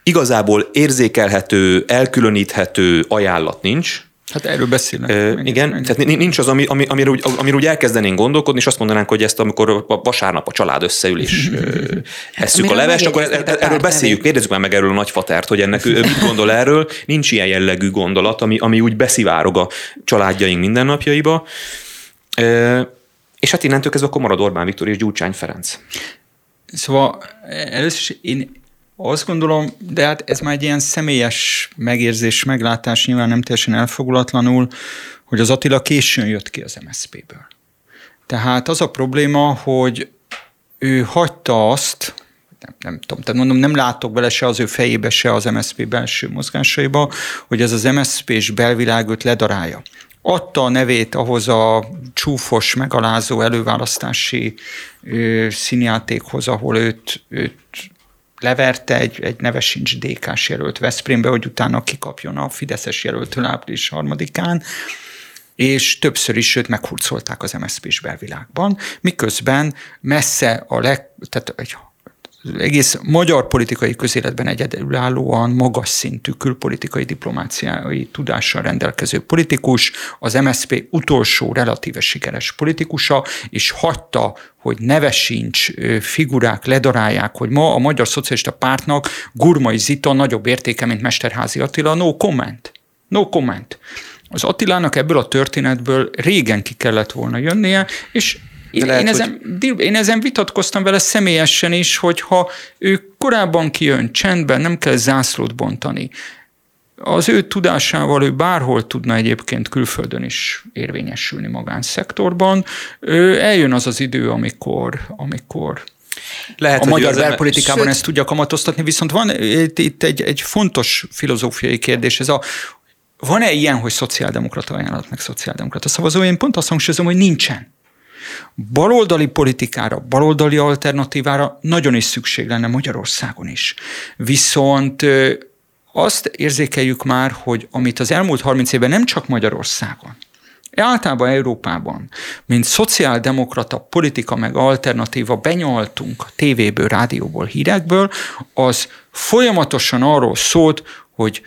Igazából érzékelhető, elkülöníthető ajánlat nincs, Hát erről beszélnek. Ö, igen, meg. tehát nincs az, ami, ami, amiről, úgy, amiről úgy elkezdenénk gondolkodni, és azt mondanánk, hogy ezt amikor a vasárnap a család összeül, és (laughs) esszük a levest, akkor er, er, erről beszéljük, kérdezzük már meg erről a nagyfatert, hogy ennek ő mit gondol erről. Nincs ilyen jellegű gondolat, ami, ami úgy beszivárog a családjaink mindennapjaiba. Ö, és hát innentől kezdve akkor marad Orbán Viktor és Gyurcsány Ferenc. Szóval először is én azt gondolom, de hát ez már egy ilyen személyes megérzés, meglátás, nyilván nem teljesen elfogulatlanul, hogy az Attila későn jött ki az MSZP-ből. Tehát az a probléma, hogy ő hagyta azt, nem, nem tudom, tehát mondom, nem látok bele se az ő fejébe, se az MSZP belső mozgásaiba, hogy ez az MSZP-s belvilág őt ledarálja. Adta a nevét ahhoz a csúfos, megalázó előválasztási ö, színjátékhoz, ahol őt, őt leverte egy, egy neves sincs DK-s jelölt Veszprémbe, hogy utána kikapjon a Fideszes jelöltől április harmadikán, és többször is őt meghurcolták az MSZP-s belvilágban, miközben messze a leg, tehát egy egész magyar politikai közéletben egyedülállóan magas szintű külpolitikai diplomáciai tudással rendelkező politikus, az MSZP utolsó relatíve sikeres politikusa, és hagyta, hogy neve sincs, figurák ledarálják, hogy ma a Magyar Szocialista Pártnak Gurmai Zita nagyobb értéke, mint Mesterházi Attila, no comment. No comment. Az Attilának ebből a történetből régen ki kellett volna jönnie, és én, lehet, én, ezen, hogy... én ezen vitatkoztam vele személyesen is, hogy ha ő korábban kijön csendben, nem kell zászlót bontani. Az ő tudásával ő bárhol tudna egyébként külföldön is érvényesülni magánszektorban. Ő eljön az az idő, amikor, amikor lehet, a magyar belpolitikában Sőt. ezt tudja kamatoztatni, viszont van itt egy, egy fontos filozófiai kérdés, ez a van-e ilyen, hogy szociáldemokrata ajánlat, meg szociáldemokrata szavazó? Én pont azt hangsúlyozom, hogy nincsen. Baloldali politikára, baloldali alternatívára nagyon is szükség lenne Magyarországon is. Viszont azt érzékeljük már, hogy amit az elmúlt 30 évben nem csak Magyarországon, általában Európában, mint szociáldemokrata politika meg alternatíva benyaltunk a tévéből, rádióból, hírekből, az folyamatosan arról szólt, hogy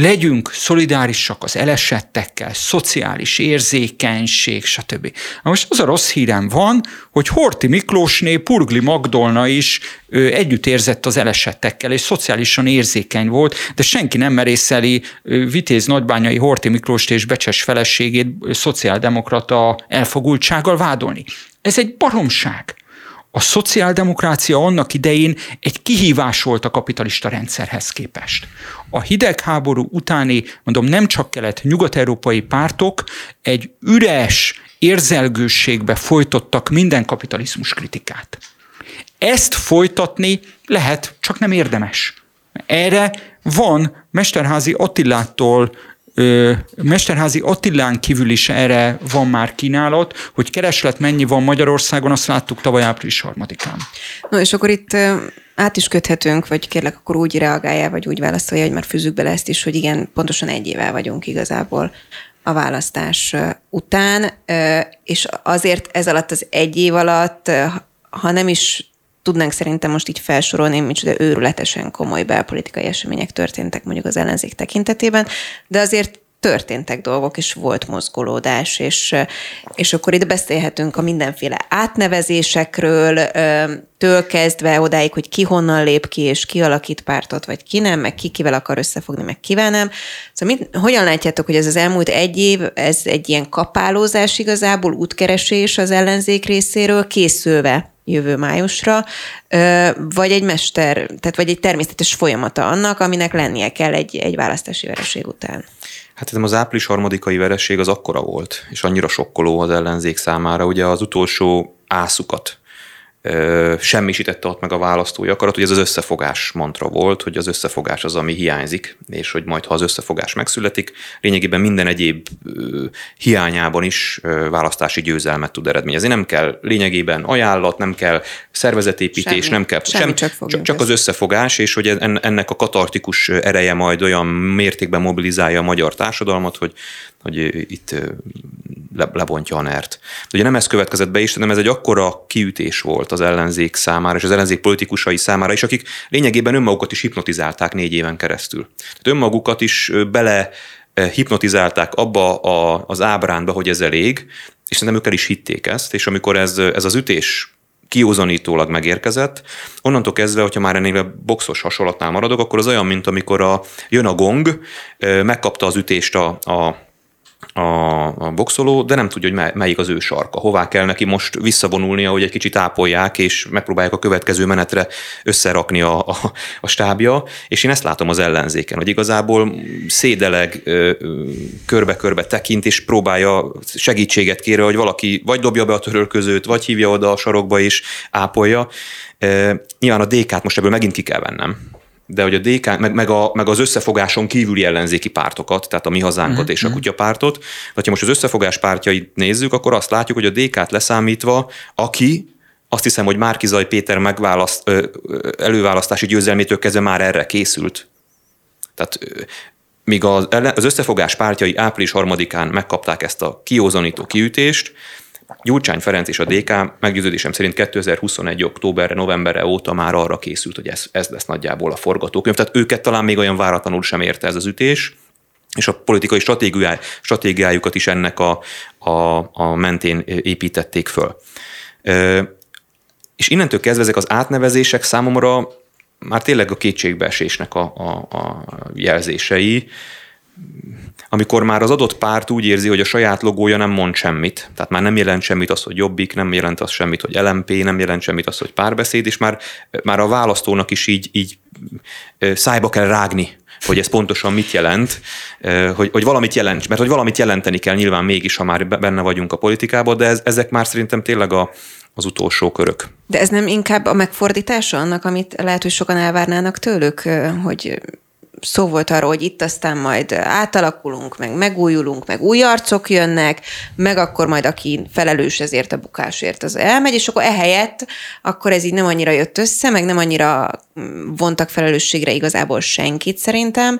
legyünk szolidárisak az elesettekkel, szociális érzékenység, stb. Na most az a rossz hírem van, hogy Horti Miklósné, Purgli Magdolna is ő, együtt érzett az elesettekkel, és szociálisan érzékeny volt, de senki nem merészeli Vitéz Nagybányai Horti Miklóst és Becses feleségét szociáldemokrata elfogultsággal vádolni. Ez egy baromság. A szociáldemokrácia annak idején egy kihívás volt a kapitalista rendszerhez képest. A hidegháború utáni, mondom, nem csak kelet, nyugat-európai pártok egy üres érzelgőségbe folytottak minden kapitalizmus kritikát. Ezt folytatni lehet, csak nem érdemes. Erre van Mesterházi Attilától Mesterházi Attilán kívül is erre van már kínálat, hogy kereslet mennyi van Magyarországon, azt láttuk tavaly április harmadikán. No, és akkor itt át is köthetünk, vagy kérlek, akkor úgy reagáljál, vagy úgy válaszolja, hogy már fűzzük bele ezt is, hogy igen, pontosan egy éve vagyunk igazából a választás után, és azért ez alatt az egy év alatt, ha nem is tudnánk szerintem most így felsorolni, micsoda őrületesen komoly belpolitikai események történtek mondjuk az ellenzék tekintetében, de azért történtek dolgok, és volt mozgolódás, és, és akkor itt beszélhetünk a mindenféle átnevezésekről, től kezdve odáig, hogy ki honnan lép ki, és ki alakít pártot, vagy ki nem, meg ki kivel akar összefogni, meg kivel nem. Szóval mit, hogyan látjátok, hogy ez az elmúlt egy év, ez egy ilyen kapálózás igazából, útkeresés az ellenzék részéről, készülve jövő májusra, vagy egy mester, tehát vagy egy természetes folyamata annak, aminek lennie kell egy, egy választási vereség után. Hát az április harmadikai vereség az akkora volt, és annyira sokkoló az ellenzék számára. Ugye az utolsó ászukat semmisítette ott meg a választói akarat, hogy ez az összefogás mantra volt, hogy az összefogás az, ami hiányzik, és hogy majd, ha az összefogás megszületik, lényegében minden egyéb hiányában is választási győzelmet tud eredményezni. Nem kell lényegében ajánlat, nem kell szervezetépítés, semmi, nem kell semmi, sem, csak, csak, csak az összefogás, és hogy ennek a katartikus ereje majd olyan mértékben mobilizálja a magyar társadalmat, hogy hogy itt le, lebontja a nert. De ugye nem ez következett be is, hanem ez egy akkora kiütés volt az ellenzék számára, és az ellenzék politikusai számára is, akik lényegében önmagukat is hipnotizálták négy éven keresztül. Tehát önmagukat is bele hipnotizálták abba a, az ábránba, hogy ez elég, és szerintem ők el is hitték ezt, és amikor ez, ez az ütés kiózanítólag megérkezett. Onnantól kezdve, hogyha már ennél a boxos hasonlatnál maradok, akkor az olyan, mint amikor a, jön a gong, megkapta az ütést a, a a, a boxoló, de nem tudja, hogy melyik az ő sarka, hová kell neki most visszavonulnia, hogy egy kicsit ápolják, és megpróbálják a következő menetre összerakni a, a, a stábja, és én ezt látom az ellenzéken, hogy igazából szédeleg, körbe-körbe tekint, és próbálja segítséget kérni, hogy valaki vagy dobja be a törölközőt, vagy hívja oda a sarokba, és ápolja. Nyilván a DK-t most ebből megint ki kell vennem, de hogy a DK, meg, meg, a, meg az összefogáson kívüli ellenzéki pártokat, tehát a mi hazánkat uh-huh. és a mhm. kutyapártot, vagy ha most az összefogás pártjait nézzük, akkor azt látjuk, hogy a DK-t leszámítva, aki azt hiszem, hogy Márkizaj Péter megválaszt, előválasztási győzelmétől kezdve már erre készült. Tehát míg az, az összefogás pártjai április harmadikán megkapták ezt a kiózanító kiütést, Gyurcsány Ferenc és a DK meggyőződésem szerint 2021. októberre, novemberre óta már arra készült, hogy ez, ez lesz nagyjából a forgatókönyv. Tehát őket talán még olyan váratlanul sem érte ez az ütés, és a politikai stratégiáj, stratégiájukat is ennek a, a, a mentén építették föl. És innentől kezdve ezek az átnevezések számomra már tényleg a kétségbeesésnek a, a, a jelzései amikor már az adott párt úgy érzi, hogy a saját logója nem mond semmit, tehát már nem jelent semmit az, hogy jobbik, nem jelent az semmit, hogy LMP, nem jelent semmit az, hogy párbeszéd, és már, már a választónak is így, így szájba kell rágni, hogy ez pontosan mit jelent, hogy, hogy valamit jelent, mert hogy valamit jelenteni kell nyilván mégis, ha már benne vagyunk a politikában, de ez, ezek már szerintem tényleg a, az utolsó körök. De ez nem inkább a megfordítása annak, amit lehet, hogy sokan elvárnának tőlük, hogy szó volt arról, hogy itt aztán majd átalakulunk, meg megújulunk, meg új arcok jönnek, meg akkor majd aki felelős ezért a bukásért, az elmegy, és akkor ehelyett akkor ez így nem annyira jött össze, meg nem annyira vontak felelősségre igazából senkit szerintem,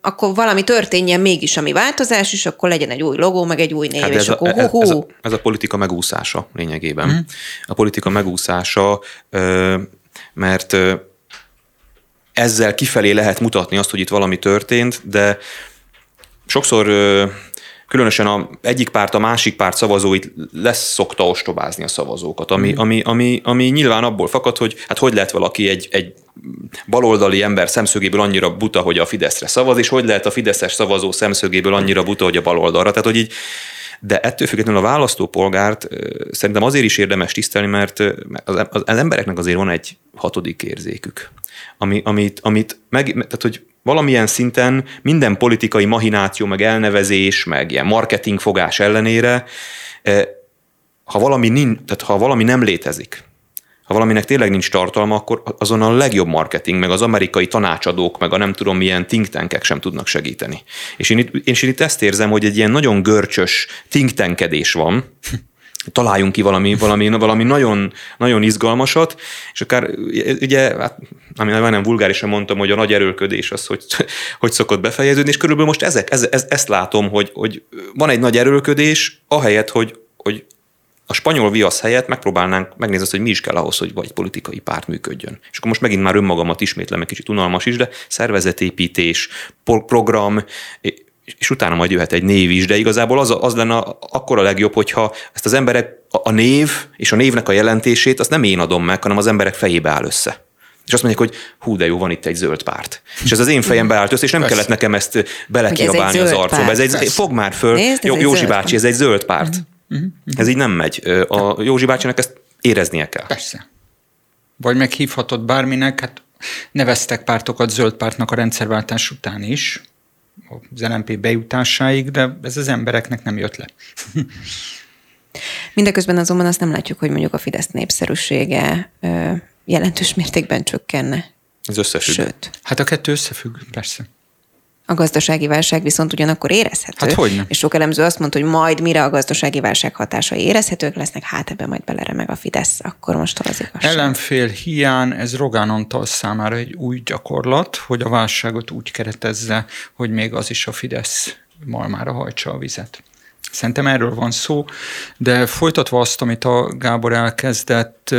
akkor valami történjen mégis, ami változás, és akkor legyen egy új logó, meg egy új név, hát és ez akkor a, ez, ez, a, ez a politika megúszása lényegében. Mm. A politika megúszása, mert ezzel kifelé lehet mutatni azt, hogy itt valami történt, de sokszor különösen a egyik párt a másik párt szavazóit lesz szokta ostobázni a szavazókat, ami, mm. ami, ami, ami nyilván abból fakad, hogy hát hogy lehet valaki egy, egy baloldali ember szemszögéből annyira buta, hogy a Fideszre szavaz, és hogy lehet a Fideszes szavazó szemszögéből annyira buta, hogy a baloldalra. Tehát, hogy így de ettől függetlenül a választópolgárt szerintem azért is érdemes tisztelni, mert az, az embereknek azért van egy hatodik érzékük, ami, amit, amit meg, tehát, hogy valamilyen szinten minden politikai mahináció, meg elnevezés, meg ilyen marketing fogás ellenére, ha valami, nincs, tehát ha valami nem létezik, ha valaminek tényleg nincs tartalma, akkor azon a legjobb marketing, meg az amerikai tanácsadók, meg a nem tudom milyen think tankek sem tudnak segíteni. És én itt, én itt ezt érzem, hogy egy ilyen nagyon görcsös think tankedés van, találjunk ki valami, valami, valami nagyon, nagyon izgalmasat, és akár ugye, hát, ami nem vulgárisan mondtam, hogy a nagy erőlködés az, hogy, hogy szokott befejeződni, és körülbelül most ezek, ez, ez, ezt látom, hogy, hogy van egy nagy erőlködés, ahelyett, hogy, hogy a spanyol viasz helyett megpróbálnánk megnézni azt, hogy mi is kell ahhoz, hogy vagy politikai párt működjön. És akkor most megint már önmagamat ismétlem, egy kicsit unalmas is, de szervezetépítés, program, és utána majd jöhet egy név is, de igazából az, az lenne akkor a legjobb, hogyha ezt az emberek, a név és a névnek a jelentését, azt nem én adom meg, hanem az emberek fejébe áll össze. És azt mondják, hogy hú, de jó, van itt egy zöld párt. És ez az én fejembe állt össze, és nem Persze. kellett nekem ezt belekiabálni az arcomba. Ez egy, fog már föl, Nézd, ez Józsi bácsi, ez egy zöld párt. Uh-huh. Uh-huh. Ez így nem megy. A Józsi bácsinak ezt éreznie kell. Persze. Vagy meghívhatod bárminek, hát neveztek pártokat zöld pártnak a rendszerváltás után is, az LNP bejutásáig, de ez az embereknek nem jött le. (laughs) Mindeközben azonban azt nem látjuk, hogy mondjuk a Fidesz népszerűsége jelentős mértékben csökkenne. Ez összefügg. Sőt. Hát a kettő összefügg, persze. A gazdasági válság viszont ugyanakkor érezhető. Hát hogyne. És sok elemző azt mondta, hogy majd mire a gazdasági válság hatásai érezhetők lesznek, hát ebben majd beleremeg a Fidesz, akkor most az igazság. Ellenfél hiány, ez Rogán Antal számára egy új gyakorlat, hogy a válságot úgy keretezze, hogy még az is a Fidesz malmára hajtsa a vizet. Szerintem erről van szó, de folytatva azt, amit a Gábor elkezdett,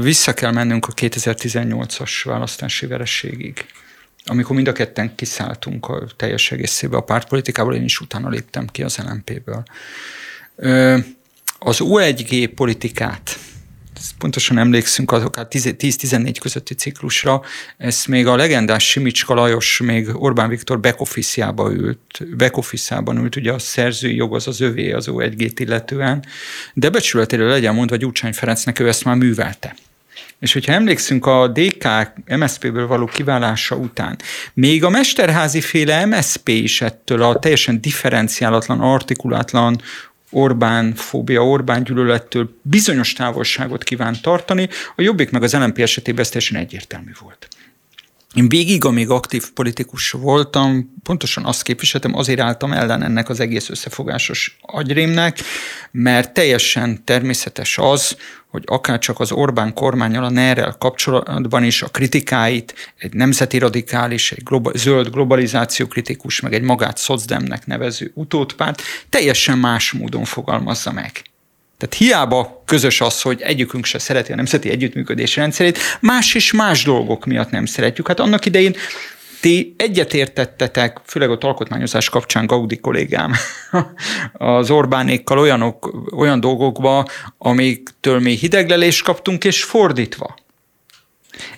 vissza kell mennünk a 2018-as választási vereségig amikor mind a ketten kiszálltunk a teljes egészébe a pártpolitikából, én is utána léptem ki az LMP-ből. Az U1G politikát, pontosan emlékszünk az akár 10-14 közötti ciklusra, ezt még a legendás Simicska Lajos még Orbán Viktor back ült, back ült, ugye a szerzői jog az az övé az U1G-t illetően, de becsületéről legyen mondva, Gyurcsány Ferencnek ő ezt már művelte. És hogyha emlékszünk a DK MSZP-ből való kiválása után, még a mesterházi féle MSZP is ettől a teljesen differenciálatlan, artikulátlan Orbán fóbia, Orbán gyűlölettől bizonyos távolságot kíván tartani, a Jobbik meg az LNP esetében ez teljesen egyértelmű volt. Én végig, amíg aktív politikus voltam, pontosan azt képviseltem, azért álltam ellen ennek az egész összefogásos agyrémnek, mert teljesen természetes az, hogy akárcsak az Orbán kormányal, a ner kapcsolatban is a kritikáit egy nemzeti radikális, egy globa- zöld globalizáció kritikus, meg egy magát szocdemnek nevező utódpárt teljesen más módon fogalmazza meg. Tehát hiába közös az, hogy egyikünk se szereti a nemzeti együttműködés rendszerét, más és más dolgok miatt nem szeretjük. Hát annak idején ti egyetértettetek, főleg a alkotmányozás kapcsán Gaudi kollégám, (laughs) az Orbánékkal olyanok, olyan dolgokba, amiktől mi hideglelést kaptunk, és fordítva.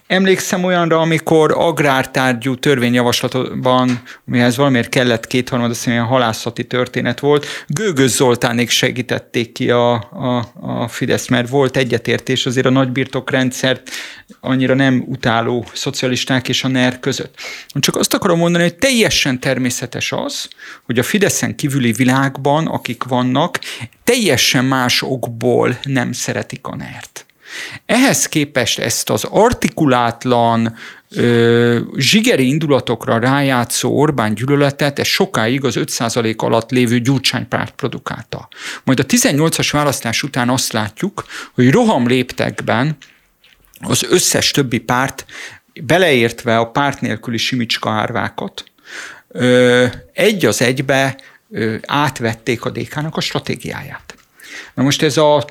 Emlékszem olyanra, amikor agrártárgyú törvényjavaslatban, mihez valamiért kellett kétharmad, azt hiszem, halászati történet volt, Gőgöz Zoltánék segítették ki a, a, a Fidesz, mert volt egyetértés azért a nagybirtokrendszert annyira nem utáló szocialisták és a NER között. Csak azt akarom mondani, hogy teljesen természetes az, hogy a Fideszen kívüli világban, akik vannak, teljesen más okból nem szeretik a NER-t. Ehhez képest ezt az artikulátlan, ö, zsigeri indulatokra rájátszó Orbán gyűlöletet, ez sokáig az 5% alatt lévő gyurcsánypárt produkálta. Majd a 18-as választás után azt látjuk, hogy roham léptekben az összes többi párt, beleértve a párt nélküli Simicska árvákat, egy az egybe átvették a DK-nak a stratégiáját. Na most ez a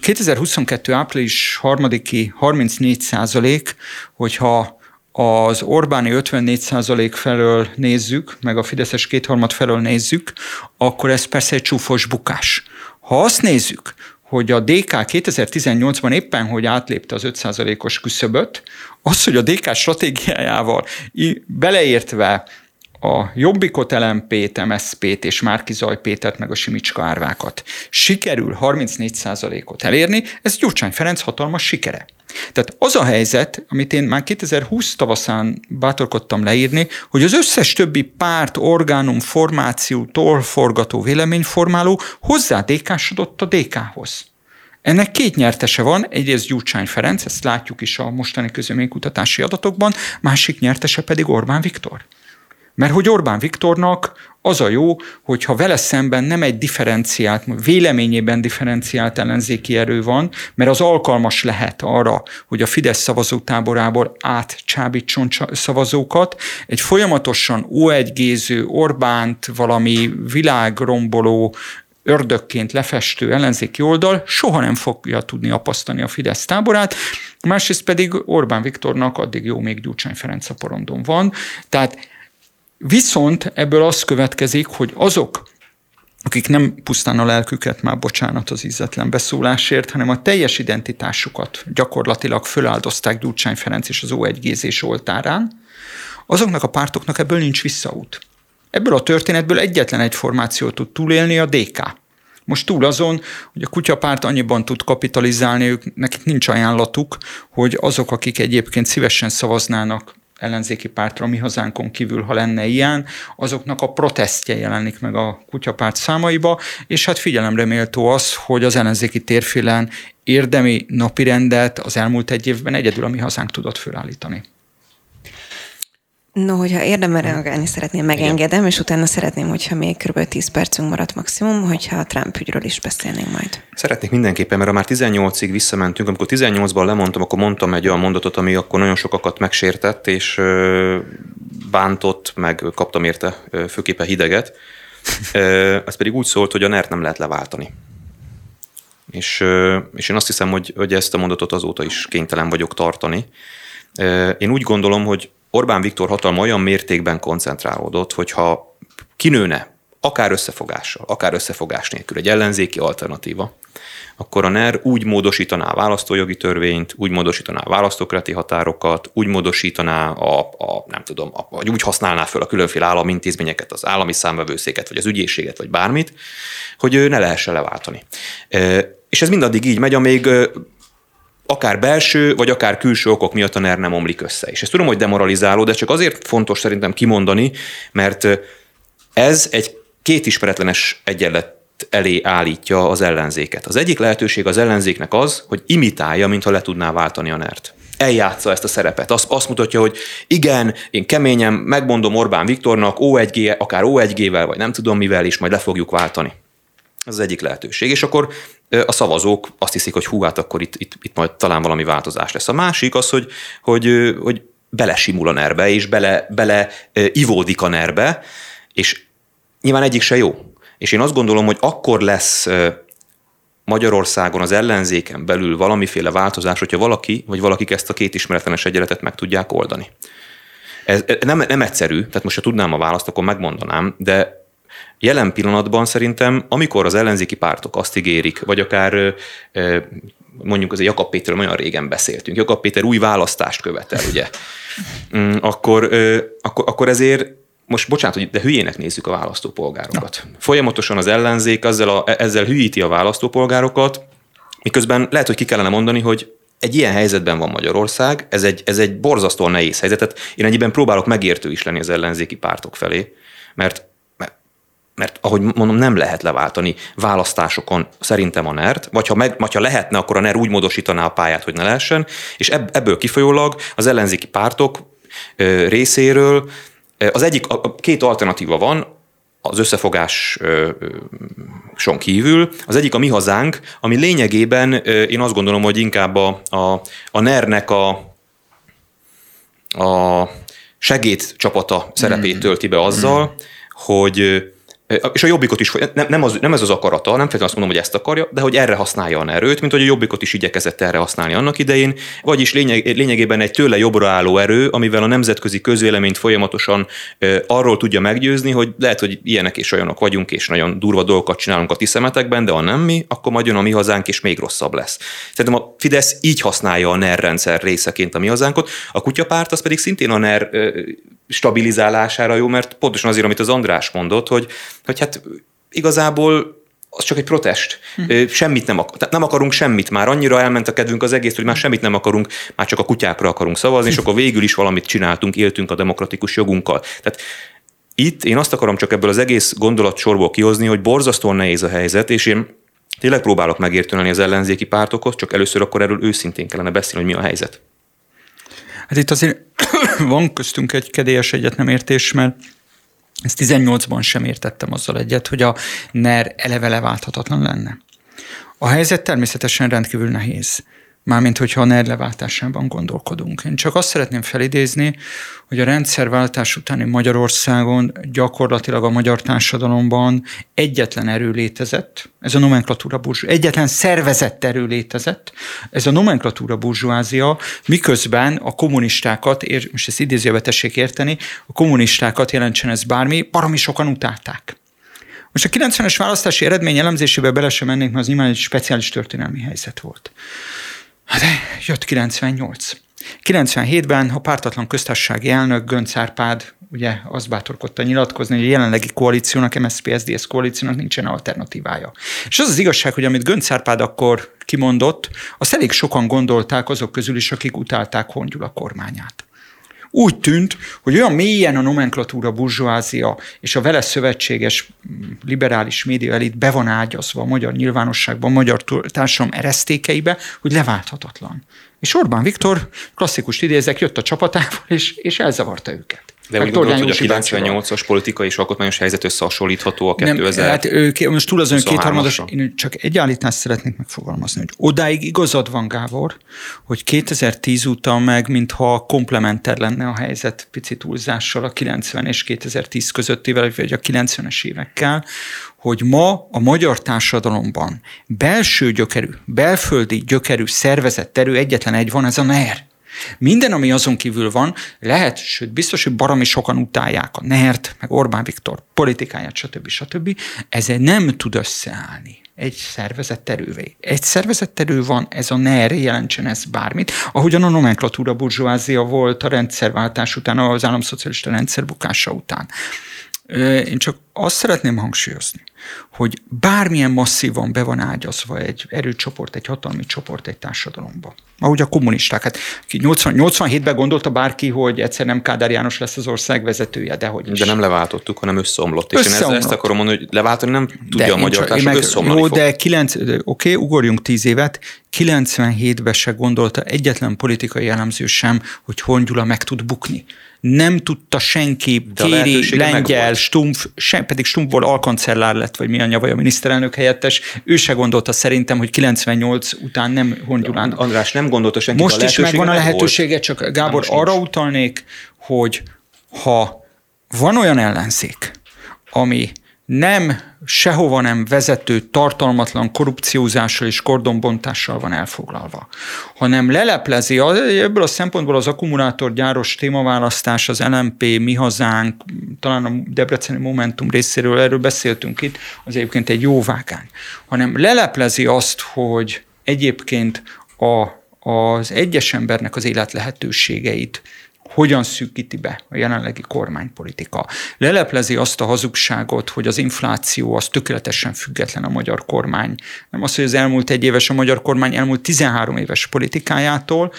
2022. április 3-i 34 százalék, hogyha az Orbáni 54 százalék felől nézzük, meg a Fideszes kétharmad felől nézzük, akkor ez persze egy csúfos bukás. Ha azt nézzük, hogy a DK 2018-ban éppen, hogy átlépte az 5%-os küszöböt, az, hogy a DK stratégiájával beleértve a Jobbikot, LMP-t, MSZP-t és Márki Zajpétet, meg a Simicska árvákat sikerül 34%-ot elérni, ez Gyurcsány Ferenc hatalmas sikere. Tehát az a helyzet, amit én már 2020 tavaszán bátorkodtam leírni, hogy az összes többi párt, orgánum, formáció, tolforgató, véleményformáló hozzá dékásodott a DK-hoz. Ennek két nyertese van, egyrészt Gyurcsány Ferenc, ezt látjuk is a mostani közöménykutatási adatokban, másik nyertese pedig Orbán Viktor. Mert hogy Orbán Viktornak az a jó, hogyha vele szemben nem egy differenciált, véleményében differenciált ellenzéki erő van, mert az alkalmas lehet arra, hogy a Fidesz szavazótáborából átcsábítson szavazókat, egy folyamatosan óegygéző Orbánt valami világromboló ördökként lefestő ellenzéki oldal soha nem fogja tudni apasztani a Fidesz táborát, másrészt pedig Orbán Viktornak addig jó még Gyurcsány Ferenc a porondon van. Tehát Viszont ebből az következik, hogy azok, akik nem pusztán a lelküket, már bocsánat az ízetlen beszólásért, hanem a teljes identitásukat gyakorlatilag föláldozták Gyurcsány Ferenc és az O1 gézés oltárán, azoknak a pártoknak ebből nincs visszaút. Ebből a történetből egyetlen egy formáció tud túlélni, a DK. Most túl azon, hogy a kutyapárt annyiban tud kapitalizálni, ők, nekik nincs ajánlatuk, hogy azok, akik egyébként szívesen szavaznának ellenzéki pártra, mi hazánkon kívül, ha lenne ilyen, azoknak a protestje jelenik meg a kutyapárt számaiba, és hát figyelemre méltó az, hogy az ellenzéki térfélen érdemi napirendet az elmúlt egy évben egyedül a mi hazánk tudott fölállítani. No, hogyha érdemel reagálni szeretném, megengedem, Igen. és utána szeretném, hogyha még kb. 10 percünk maradt maximum, hogyha a Trump ügyről is beszélnénk majd. Szeretnék mindenképpen, mert ha már 18-ig visszamentünk, amikor 18-ban lemondtam, akkor mondtam egy olyan mondatot, ami akkor nagyon sokakat megsértett, és bántott, meg kaptam érte főképpen hideget. Ez pedig úgy szólt, hogy a NERT nem lehet leváltani. És, és én azt hiszem, hogy, hogy ezt a mondatot azóta is kénytelen vagyok tartani. Én úgy gondolom, hogy Orbán Viktor hatalma olyan mértékben koncentrálódott, hogyha kinőne, akár összefogással, akár összefogás nélkül egy ellenzéki alternatíva, akkor a NER úgy módosítaná a választójogi törvényt, úgy módosítaná a választókrati határokat, úgy módosítaná a, a nem tudom, a, vagy úgy használná fel a különféle állami intézményeket, az állami számvevőszéket, vagy az ügyészséget, vagy bármit, hogy ne lehessen leváltani. És ez mindaddig így megy, amíg akár belső, vagy akár külső okok miatt a NER nem omlik össze. És ezt tudom, hogy demoralizáló, de csak azért fontos szerintem kimondani, mert ez egy két ismeretlenes egyenlet elé állítja az ellenzéket. Az egyik lehetőség az ellenzéknek az, hogy imitálja, mintha le tudná váltani a NERT eljátsza ezt a szerepet. Azt, azt mutatja, hogy igen, én keményen megmondom Orbán Viktornak, O1G, akár O1G-vel, vagy nem tudom mivel is, majd le fogjuk váltani. Ez az egyik lehetőség. És akkor a szavazók azt hiszik, hogy hú, hát akkor itt, itt, itt majd talán valami változás lesz. A másik az, hogy, hogy, hogy belesimul a nerbe, és bele, bele ivódik a nerbe, és nyilván egyik se jó. És én azt gondolom, hogy akkor lesz Magyarországon az ellenzéken belül valamiféle változás, hogyha valaki, vagy valakik ezt a két ismeretlenes egyenletet meg tudják oldani. Ez nem, nem egyszerű, tehát most ha tudnám a választ, akkor megmondanám, de Jelen pillanatban szerintem, amikor az ellenzéki pártok azt ígérik, vagy akár mondjuk az Jakab Péterről olyan régen beszéltünk, Jakab Péter új választást követel, ugye, (laughs) mm, akkor, akkor, akkor ezért most bocsánat, de hülyének nézzük a választópolgárokat. Na. Folyamatosan az ellenzék ezzel, a, ezzel hülyíti a választópolgárokat, miközben lehet, hogy ki kellene mondani, hogy egy ilyen helyzetben van Magyarország, ez egy, ez egy borzasztóan nehéz helyzet. Tehát én ennyiben próbálok megértő is lenni az ellenzéki pártok felé, mert mert ahogy mondom, nem lehet leváltani választásokon szerintem a NER-t, vagy ha, meg, vagy ha lehetne, akkor a NER úgy módosítaná a pályát, hogy ne lehessen, és ebből kifolyólag az ellenzéki pártok részéről az egyik, a két alternatíva van, az összefogáson kívül. Az egyik a mi hazánk, ami lényegében én azt gondolom, hogy inkább a, a, a NER-nek a, a segédcsapata szerepét hmm. tölti be azzal, mm. hogy és a jobbikot is, nem, az, nem ez az akarata, nem feltétlenül azt mondom, hogy ezt akarja, de hogy erre használja a erőt, mint hogy a jobbikot is igyekezett erre használni annak idején, vagyis lényeg, lényegében egy tőle jobbra álló erő, amivel a nemzetközi közvéleményt folyamatosan ö, arról tudja meggyőzni, hogy lehet, hogy ilyenek és olyanok vagyunk, és nagyon durva dolgokat csinálunk a ti szemetekben, de ha nem mi, akkor majd jön a mi hazánk, és még rosszabb lesz. Szerintem a Fidesz így használja a NER rendszer részeként a mi hazánkot, a kutyapárt az pedig szintén a NER stabilizálására jó, mert pontosan azért, amit az András mondott, hogy, hogy hát igazából az csak egy protest. Hm. Semmit nem, akar, nem akarunk semmit már. Annyira elment a kedvünk az egész, hogy már semmit nem akarunk, már csak a kutyákra akarunk szavazni, és akkor végül is valamit csináltunk, éltünk a demokratikus jogunkkal. Tehát itt én azt akarom csak ebből az egész gondolatsorból kihozni, hogy borzasztóan nehéz a helyzet, és én tényleg próbálok megérteni az ellenzéki pártokhoz, csak először akkor erről őszintén kellene beszélni, hogy mi a helyzet. Hát itt azért (coughs) van köztünk egy kedélyes egyetnemértés, mert ezt 18-ban sem értettem azzal egyet, hogy a NER eleve leválthatatlan lenne. A helyzet természetesen rendkívül nehéz mármint hogyha a NER leváltásában gondolkodunk. Én csak azt szeretném felidézni, hogy a rendszerváltás utáni Magyarországon gyakorlatilag a magyar társadalomban egyetlen erő létezett, ez a nomenklatúra burzsú, egyetlen szervezett erő létezett, ez a nomenklatúra burzsúázia, miközben a kommunistákat, és most ezt idézőbe tessék érteni, a kommunistákat jelentsen ez bármi, baromi sokan utálták. Most a 90-es választási eredmény elemzésébe bele sem mennénk, mert az nyilván egy speciális történelmi helyzet volt. Hát jött 98. 97-ben a pártatlan köztársasági elnök Gönc Árpád ugye azt bátorkodta nyilatkozni, hogy a jelenlegi koalíciónak, MSZP-SZDSZ koalíciónak nincsen alternatívája. És az az igazság, hogy amit Gönc Árpád akkor kimondott, azt elég sokan gondolták azok közül is, akik utálták Hongyula kormányát úgy tűnt, hogy olyan mélyen a nomenklatúra burzsóázia és a vele szövetséges liberális média elit be van ágyazva a magyar nyilvánosságban, a magyar társadalom eresztékeibe, hogy leválthatatlan. És Orbán Viktor, klasszikus idézek, jött a csapatával, és, és elzavarta őket. De úgy gondolod, hogy a 98-as politikai és alkotmányos helyzet összehasonlítható a 2000 Nem, hát most túl azon kétharmados, én csak egy állítást szeretnék megfogalmazni, hogy odáig igazad van, Gábor, hogy 2010 után meg, mintha komplementer lenne a helyzet pici túlzással a 90 és 2010 közöttével, vagy a 90-es évekkel, hogy ma a magyar társadalomban belső gyökerű, belföldi gyökerű szervezett erő egyetlen egy van, ez a NER. Minden, ami azon kívül van, lehet, sőt, biztos, hogy baromi sokan utálják a NERT, meg Orbán Viktor politikáját, stb. stb. Ezzel nem tud összeállni egy szervezett erővé. Egy szervezett erő van, ez a NER, jelentsen ez bármit, ahogyan a nomenklatúra burzsóázia volt a rendszerváltás után, az államszocialista rendszer bukása után. Én csak azt szeretném hangsúlyozni, hogy bármilyen masszívan be van ágyazva egy erőcsoport, egy hatalmi csoport egy társadalomba. Ahogy a kommunisták. Hát 80, 87-ben gondolta bárki, hogy egyszer nem Kádár János lesz az ország vezetője, de hogy is. De nem leváltottuk, hanem összeomlott. És összeomlott. én ezt, ezt akarom mondani, hogy leváltani nem tudja de a magyar társadalom, összeomlani Jó, de 9, oké, okay, ugorjunk 10 évet, 97-ben se gondolta egyetlen politikai elemző sem, hogy Hongyula meg tud bukni nem tudta senki, Kéri, Lengyel, Stumpf, sem, pedig Stumpfból alkancellár lett, vagy mi a vagy a miniszterelnök helyettes, ő se gondolta szerintem, hogy 98 után nem Hongyulán. András nem gondolta senki, Most is megvan a lehetősége, csak Gábor, arra nincs. utalnék, hogy ha van olyan ellenzék, ami nem sehova nem vezető, tartalmatlan korrupciózással és kordonbontással van elfoglalva, hanem leleplezi, ebből a szempontból az akkumulátorgyáros témaválasztás, az LMP, Mi Hazánk, talán a Debreceni Momentum részéről erről beszéltünk itt, az egyébként egy jó vágány, hanem leleplezi azt, hogy egyébként a, az egyes embernek az élet lehetőségeit hogyan szűkíti be a jelenlegi kormánypolitika. Leleplezi azt a hazugságot, hogy az infláció az tökéletesen független a magyar kormány. Nem az, hogy az elmúlt egy éves a magyar kormány elmúlt 13 éves politikájától.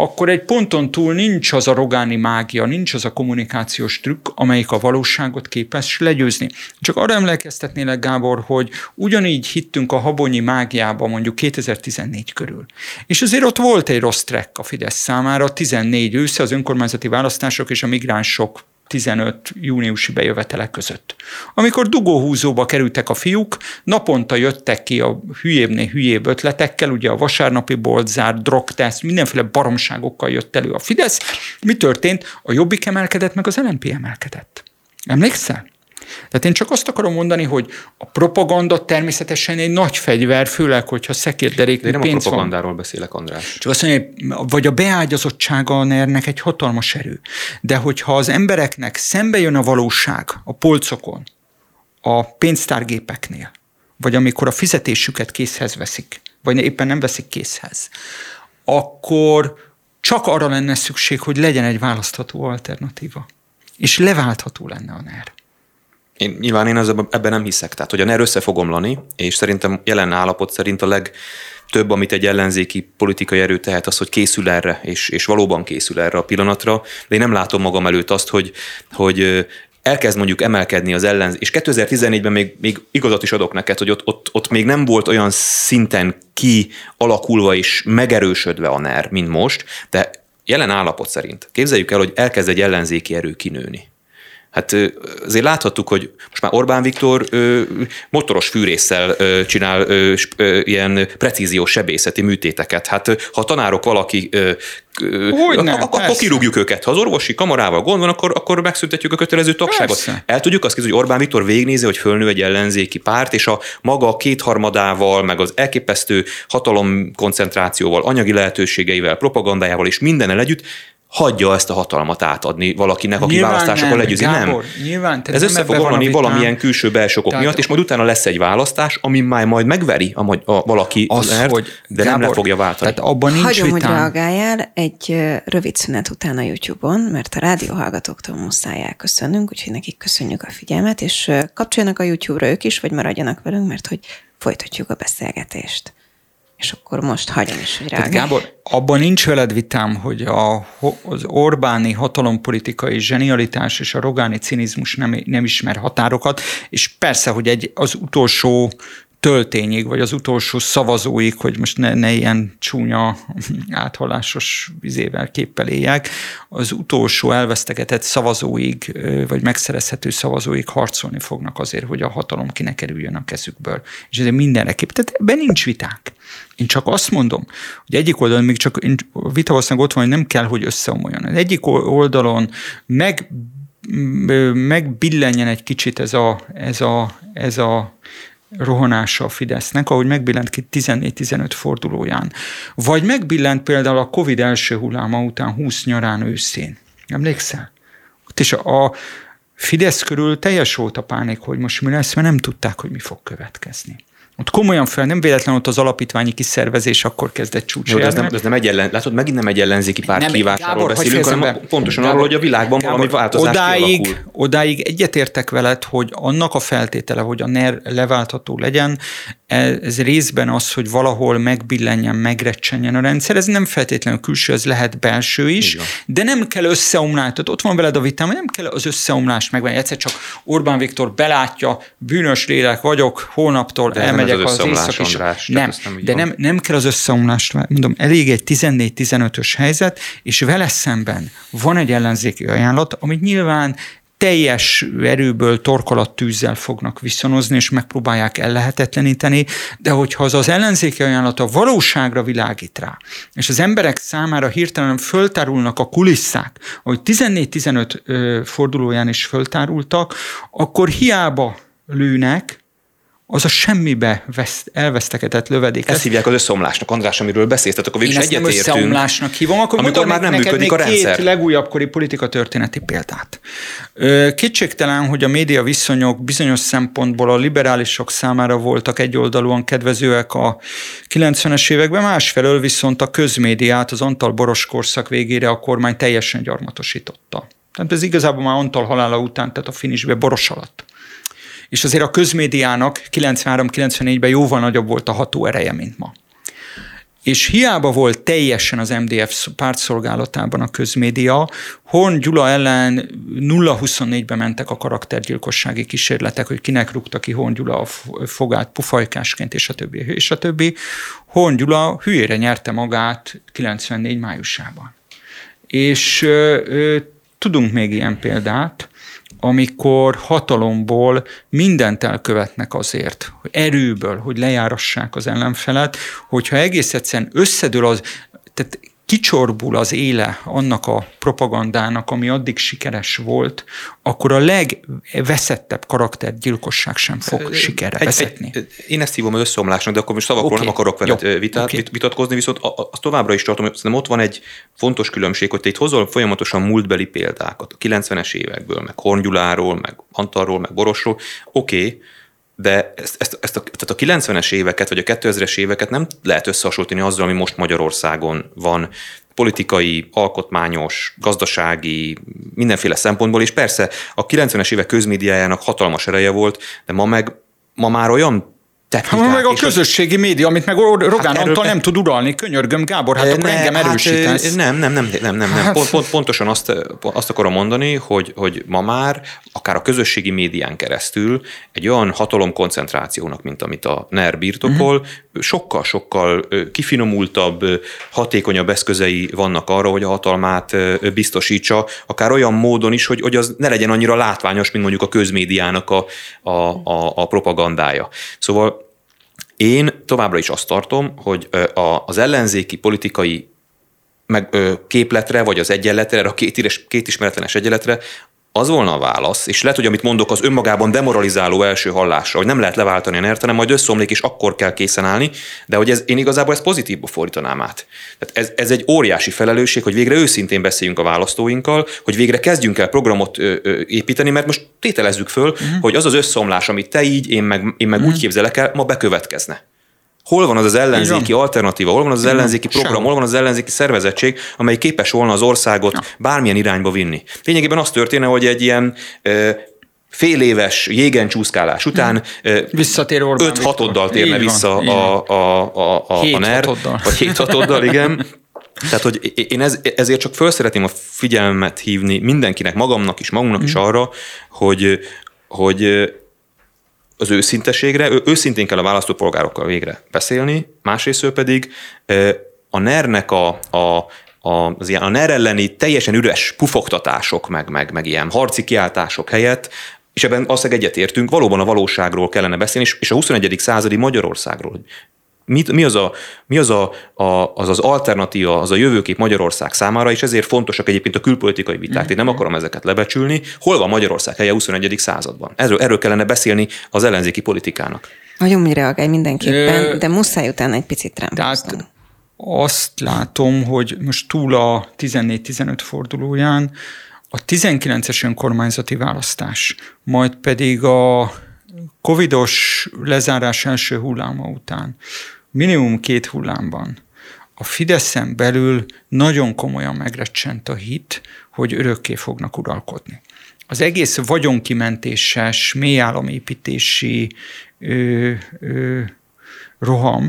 Akkor egy ponton túl nincs az a rogáni mágia, nincs az a kommunikációs trükk, amelyik a valóságot képes legyőzni. Csak arra emlékeztetnélek, Gábor, hogy ugyanígy hittünk a habonyi mágiába mondjuk 2014 körül. És azért ott volt egy rossz track a Fidesz számára, 14 ősze az önkormányzati választások és a migránsok 15 júniusi bejövetelek között. Amikor dugóhúzóba kerültek a fiúk, naponta jöttek ki a hülyébbnél hülyébb ötletekkel, ugye a vasárnapi boltzár, drogteszt, mindenféle baromságokkal jött elő a Fidesz. Mi történt? A Jobbik emelkedett, meg az LNP emelkedett. Emlékszel? Tehát én csak azt akarom mondani, hogy a propaganda természetesen egy nagy fegyver, főleg, hogyha szekérderék De én nem a propagandáról van. beszélek, András. Csak azt mondja, vagy a beágyazottsága a ner egy hatalmas erő. De hogyha az embereknek szembe jön a valóság a polcokon, a pénztárgépeknél, vagy amikor a fizetésüket készhez veszik, vagy éppen nem veszik készhez, akkor csak arra lenne szükség, hogy legyen egy választható alternatíva. És leváltható lenne a NER. Én, nyilván én az, ebben nem hiszek. Tehát, hogy a NER össze fog omlani, és szerintem jelen állapot szerint a leg, több, amit egy ellenzéki politikai erő tehet, az, hogy készül erre, és, és valóban készül erre a pillanatra, de én nem látom magam előtt azt, hogy, hogy elkezd mondjuk emelkedni az ellenzék, és 2014-ben még, még igazat is adok neked, hogy ott, ott, ott még nem volt olyan szinten kialakulva és megerősödve a NER, mint most, de jelen állapot szerint. Képzeljük el, hogy elkezd egy ellenzéki erő kinőni Hát azért láthattuk, hogy most már Orbán Viktor motoros fűrészsel csinál ilyen precíziós sebészeti műtéteket. Hát ha a tanárok valaki hogy nem, akkor kirúgjuk őket. Ha az orvosi kamarával gond van, akkor, akkor megszüntetjük a kötelező tagságot. Persze. El tudjuk azt képzelni, hogy Orbán Viktor végnézi, hogy fölnő egy ellenzéki párt, és a maga kétharmadával, meg az elképesztő hatalom koncentrációval, anyagi lehetőségeivel, propagandájával és mindennel együtt hagyja ezt a hatalmat átadni valakinek, aki nyilván választásokon legyőzi. Nem. Nyilván, Ez össze fog omlani valamilyen külső belső okok miatt, és majd utána lesz egy választás, ami már majd megveri a, a valaki, az, mert, hogy de Gábor, nem le fogja váltani. Tehát abban nincs Hagyom, vitám. hogy reagáljál egy rövid szünet után a YouTube-on, mert a rádióhallgatóktól muszáj elköszönnünk, úgyhogy nekik köszönjük a figyelmet, és kapcsoljanak a YouTube-ra ők is, vagy maradjanak velünk, mert hogy folytatjuk a beszélgetést. És akkor most hagyom is, hogy Tehát Gábor, abban nincs veled vitám, hogy a, az Orbáni hatalompolitikai zsenialitás és a rogáni cinizmus nem, nem ismer határokat, és persze, hogy egy, az utolsó töltényig, vagy az utolsó szavazóig, hogy most ne, ne ilyen csúnya áthallásos vizével képpel éljek, az utolsó elvesztegetett szavazóig, vagy megszerezhető szavazóig harcolni fognak azért, hogy a hatalom ki ne kerüljön a kezükből. És ezért mindenre kép. Tehát ebben nincs viták. Én csak azt mondom, hogy egyik oldalon még csak vita valószínűleg ott van, hogy nem kell, hogy összeomoljon. Az egyik oldalon meg megbillenjen egy kicsit ez a, ez a, ez a rohanása a Fidesznek, ahogy megbillent ki 14-15 fordulóján. Vagy megbillent például a Covid első hulláma után 20 nyarán őszén. Emlékszel? Ott is a, Fidesz körül teljes volt a pánik, hogy most mi lesz, mert nem tudták, hogy mi fog következni. Ott komolyan fel, nem véletlen ott az alapítványi kiszervezés akkor kezdett csúcs. ez nem, ez nem egy ellen, látod, megint nem egy ellenzéki párt nem, kívásáról beszélünk, hanem be. pontosan Gábor, arról, hogy a világban Gábor, valami változás odáig, kialakul. odáig egyetértek veled, hogy annak a feltétele, hogy a NER leváltható legyen, ez részben az, hogy valahol megbillenjen, megrecsenjen a rendszer, ez nem feltétlenül külső, ez lehet belső is, Igen. de nem kell összeomlás, tehát ott van veled a vitám, nem kell az összeomlást megvenni, egyszer csak Orbán Viktor belátja, bűnös lélek vagyok, holnaptól de elmegy megyek az, az észak is. András, nem, nem de nem, nem kell az összeomlást, mondom, elég egy 14-15-ös helyzet, és vele szemben van egy ellenzéki ajánlat, amit nyilván teljes erőből tűzzel fognak viszonozni, és megpróbálják ellehetetleníteni, de hogyha az az ellenzéki ajánlata valóságra világít rá, és az emberek számára hirtelen föltárulnak a kulisszák, ahogy 14-15 fordulóján is föltárultak, akkor hiába lőnek, az a semmibe veszt, elvesztegetett lövedék. Ezt hívják az összeomlásnak, András, amiről beszélsz, tehát akkor végül egyetértünk. összeomlásnak hívom, akkor amikor már nem működik a rendszer. két legújabbkori politika történeti példát. Kétségtelen, hogy a média viszonyok bizonyos szempontból a liberálisok számára voltak egyoldalúan kedvezőek a 90-es években, másfelől viszont a közmédiát az Antal Boros korszak végére a kormány teljesen gyarmatosította. Tehát ez igazából már Antal halála után, tehát a finisbe Boros alatt és azért a közmédiának 93-94-ben jóval nagyobb volt a ható ereje, mint ma. és hiába volt teljesen az MDF pártszolgálatában a közmédia, Horn Gyula ellen 0-24-ben mentek a karaktergyilkossági kísérletek, hogy kinek rúgta ki Horn Gyula a fogát pufajkásként, és a többi, és a többi. Horn Gyula hülyére nyerte magát 94 májusában. És ö, ö, tudunk még ilyen példát, amikor hatalomból mindent elkövetnek azért, hogy erőből, hogy lejárassák az ellenfelet, hogyha egész egyszerűen összedől az, tehát kicsorbul az éle annak a propagandának, ami addig sikeres volt, akkor a legveszettebb karaktergyilkosság sem fog sikerre egy, vezetni. Egy, én ezt hívom az összeomlásnak, de akkor most szavakról okay. nem akarok veled Jó. vitát, okay. vitatkozni, viszont azt továbbra is tartom, hogy ott van egy fontos különbség, hogy te itt hozol folyamatosan múltbeli példákat, a 90-es évekből, meg Horngyuláról, meg Antarról, meg Borosról, oké, okay, de ezt, ezt, ezt a, tehát a 90-es éveket, vagy a 2000-es éveket nem lehet összehasonlítani azzal, ami most Magyarországon van, politikai, alkotmányos, gazdasági, mindenféle szempontból, és persze a 90-es évek közmédiájának hatalmas ereje volt, de ma meg ma már olyan technikák. Ha meg a közösségi az... média, amit meg Rogán hát Antal nem tud uralni, könyörgöm, Gábor, hát ne, akkor engem hát, erősítesz. Nem, nem, nem, nem, nem, nem. Hát... Pont, pont, pontosan azt, azt akarom mondani, hogy, hogy ma már akár a közösségi médián keresztül egy olyan hatalomkoncentrációnak, mint amit a NER birtokol, uh-huh. Sokkal-sokkal kifinomultabb, hatékonyabb eszközei vannak arra, hogy a hatalmát biztosítsa, akár olyan módon is, hogy, hogy az ne legyen annyira látványos, mint mondjuk a közmédiának a, a, a, a propagandája. Szóval én továbbra is azt tartom, hogy az ellenzéki politikai meg, képletre, vagy az egyenletre, a két, két ismeretlenes egyenletre az volna a válasz, és lehet, hogy amit mondok, az önmagában demoralizáló első hallásra, hogy nem lehet leváltani a nert, hanem majd összeomlik, és akkor kell készen állni, de hogy ez, én igazából ezt pozitívba fordítanám át. Tehát ez, ez egy óriási felelősség, hogy végre őszintén beszéljünk a választóinkkal, hogy végre kezdjünk el programot ö, ö, építeni, mert most tételezzük föl, uh-huh. hogy az az összeomlás, amit te így, én meg, én meg uh-huh. úgy képzelek el, ma bekövetkezne. Hol van az az ellenzéki alternatíva, hol van az, az ellenzéki program, Sem. hol van az ellenzéki szervezettség, amely képes volna az országot ja. bármilyen irányba vinni. Lényegében az történne, hogy egy ilyen fél éves jégen csúszkálás után Visszatér Orbán 5 hatoddal térne van, vissza a, a, a, a, a NER, vagy 7 hatoddal, igen. (laughs) Tehát, hogy én ez, ezért csak föl szeretném a figyelmet hívni mindenkinek, magamnak is, magunknak mm. is arra, hogy, hogy az őszinteségre, őszintén kell a választópolgárokkal végre beszélni, másrészt pedig a NER-nek a, a az ilyen, a NER elleni teljesen üres pufogtatások, meg, meg, meg ilyen harci kiáltások helyett és ebben azt egyetértünk, valóban a valóságról kellene beszélni, és, és a 21. századi Magyarországról, mit, mi, az, a, mi az, a, a, az az alternatíva, az a jövőkép Magyarország számára, és ezért fontosak egyébként a külpolitikai viták. Mm-hmm. Én nem akarom ezeket lebecsülni. Hol van Magyarország helye a 21. században? Erről, erről kellene beszélni az ellenzéki politikának. Nagyon mi reagálj mindenképpen, Ö, de muszáj utána egy picit rám Tehát azt látom, hogy most túl a 14-15 fordulóján a 19-es önkormányzati választás, majd pedig a covidos lezárás első hulláma után minimum két hullámban a Fideszen belül nagyon komolyan megrecsent a hit, hogy örökké fognak uralkodni. Az egész vagyonkimentéses, mélyállamépítési ö, ö, roham,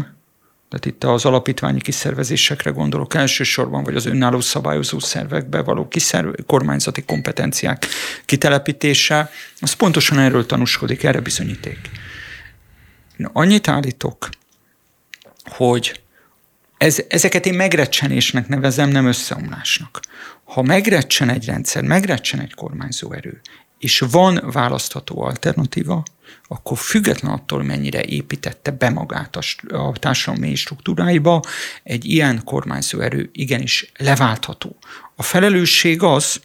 tehát itt az alapítványi kiszervezésekre gondolok elsősorban, vagy az önálló szabályozó szervekbe való kiszerv, kormányzati kompetenciák kitelepítése, az pontosan erről tanúskodik, erre bizonyíték. Annyit állítok, hogy ez, ezeket én megrecsenésnek nevezem, nem összeomlásnak. Ha megrecsen egy rendszer, megrecsen egy kormányzó erő, és van választható alternatíva, akkor független attól, mennyire építette be magát a, a társadalmi struktúráiba, egy ilyen kormányzó erő igenis leváltható. A felelősség az,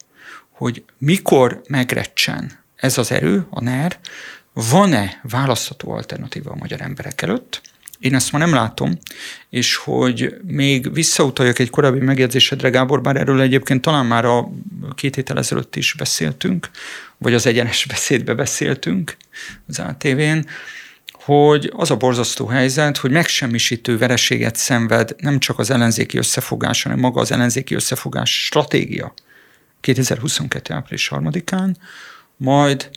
hogy mikor megrecsen ez az erő, a NER, van-e választható alternatíva a magyar emberek előtt, én ezt ma nem látom, és hogy még visszautaljak egy korábbi megjegyzésedre, Gábor, bár erről egyébként talán már a két héttel ezelőtt is beszéltünk, vagy az egyenes (laughs) beszédbe beszéltünk az ATV-n, hogy az a borzasztó helyzet, hogy megsemmisítő vereséget szenved nem csak az ellenzéki összefogás, hanem maga az ellenzéki összefogás stratégia 2022. április 3-án, majd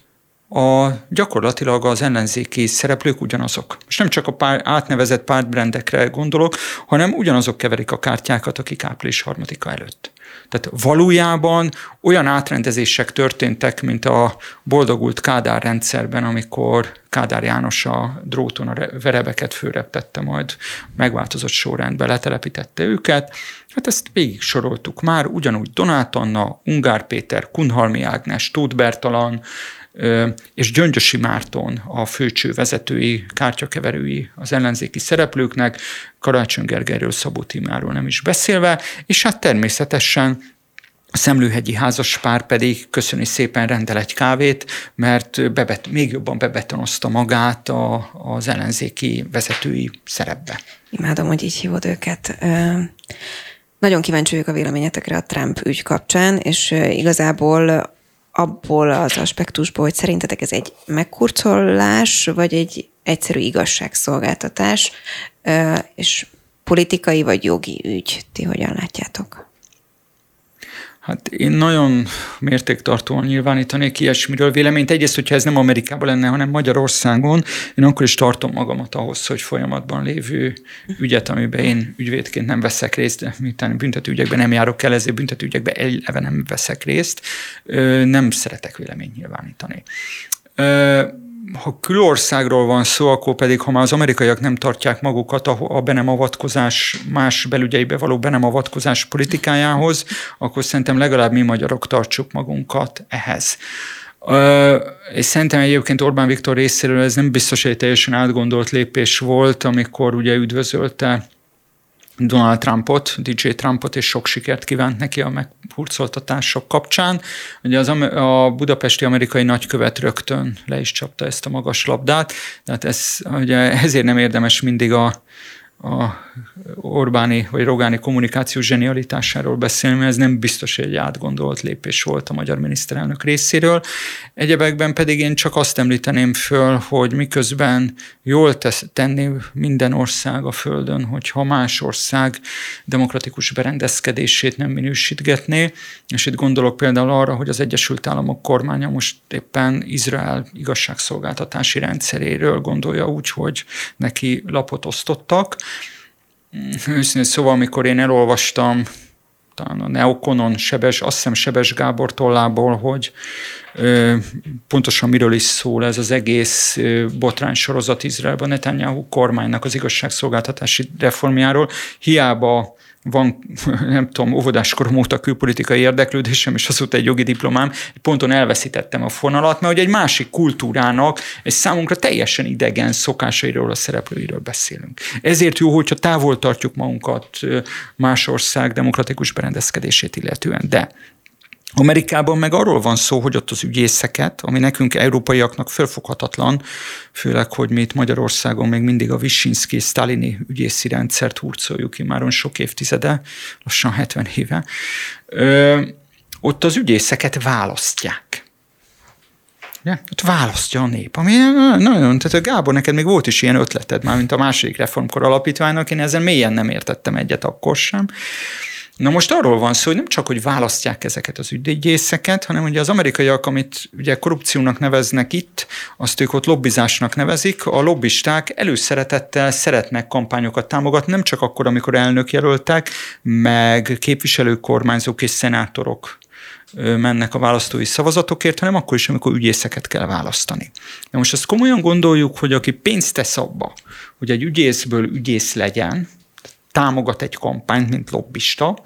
a, gyakorlatilag az ellenzéki szereplők ugyanazok. És nem csak a pár, átnevezett pártbrendekre gondolok, hanem ugyanazok keverik a kártyákat, akik április harmadika előtt. Tehát valójában olyan átrendezések történtek, mint a boldogult Kádár rendszerben, amikor Kádár János a dróton a verebeket főreptette, majd megváltozott sorrendbe letelepítette őket. Hát ezt végig soroltuk már, ugyanúgy Donát Anna, Ungár Péter, Kunhalmi Ágnes, Tóth Bertalan, és Gyöngyösi Márton a főcső vezetői, kártyakeverői az ellenzéki szereplőknek, Karácsony Gergelyről, Szabó Timáról nem is beszélve, és hát természetesen a szemlőhegyi házas pár pedig köszöni szépen rendel egy kávét, mert bebet, még jobban bebetonozta magát a, az ellenzéki vezetői szerepbe. Imádom, hogy így hívod őket. Nagyon kíváncsi vagyok a véleményetekre a Trump ügy kapcsán, és igazából abból az aspektusból, hogy szerintetek ez egy megkurcolás, vagy egy egyszerű igazságszolgáltatás, és politikai vagy jogi ügy. Ti hogyan látjátok? Hát én nagyon mértéktartóan nyilvánítanék ilyesmiről véleményt. Egyrészt, hogyha ez nem Amerikában lenne, hanem Magyarországon, én akkor is tartom magamat ahhoz, hogy folyamatban lévő ügyet, amiben én ügyvédként nem veszek részt, de miután büntetőügyekben nem járok el, ezért büntetőügyekben eleve nem veszek részt, nem szeretek véleményt nyilvánítani ha külországról van szó, akkor pedig, ha már az amerikaiak nem tartják magukat a, a be nem avatkozás, más belügyeibe való be nem avatkozás politikájához, akkor szerintem legalább mi magyarok tartsuk magunkat ehhez. És szerintem egyébként Orbán Viktor részéről ez nem biztos, hogy egy teljesen átgondolt lépés volt, amikor ugye üdvözölte Donald Trumpot, DJ Trumpot, és sok sikert kívánt neki a meghurcoltatások kapcsán. Ugye az, a budapesti amerikai nagykövet rögtön le is csapta ezt a magas labdát, tehát ez, ugye ezért nem érdemes mindig a a Orbáni vagy Rogáni kommunikáció zsenialitásáról beszélni, mert ez nem biztos, hogy egy átgondolt lépés volt a magyar miniszterelnök részéről. Egyebekben pedig én csak azt említeném föl, hogy miközben jól tesz, tenni minden ország a Földön, hogyha más ország demokratikus berendezkedését nem minősítgetné, és itt gondolok például arra, hogy az Egyesült Államok kormánya most éppen Izrael igazságszolgáltatási rendszeréről gondolja úgy, hogy neki lapot osztottak, Őszintén szóval, amikor én elolvastam talán a Neokonon Sebes, azt hiszem Sebes Gábor tollából, hogy ö, pontosan miről is szól ez az egész ö, botrány sorozat Izraelben, Netanyahu kormánynak az igazságszolgáltatási reformjáról. Hiába van, (laughs) nem tudom, óvodáskorom óta külpolitikai érdeklődésem, és azóta egy jogi diplomám, egy ponton elveszítettem a fonalat, mert egy másik kultúrának, egy számunkra teljesen idegen szokásairól, a szereplőiről beszélünk. Ezért jó, hogyha távol tartjuk magunkat más ország demokratikus berendezkedését illetően. De Amerikában meg arról van szó, hogy ott az ügyészeket, ami nekünk európaiaknak fölfoghatatlan, főleg, hogy mi itt Magyarországon még mindig a Wyszynszki sztálini ügyészi rendszert hurcoljuk már sok évtizede, lassan 70 éve, ö, ott az ügyészeket választják. Ja, ott választja a nép, ami nagyon, tehát Gábor, neked még volt is ilyen ötleted már, mint a második reformkor alapítványnak, én ezzel mélyen nem értettem egyet akkor sem. Na most arról van szó, hogy nem csak, hogy választják ezeket az ügyészeket, hanem ugye az amerikaiak, amit ugye korrupciónak neveznek itt, azt ők ott lobbizásnak nevezik, a lobbisták előszeretettel szeretnek kampányokat támogatni, nem csak akkor, amikor elnök jelöltek, meg képviselők, kormányzók és szenátorok mennek a választói szavazatokért, hanem akkor is, amikor ügyészeket kell választani. De most ezt komolyan gondoljuk, hogy aki pénzt tesz abba, hogy egy ügyészből ügyész legyen, támogat egy kampányt, mint lobbista,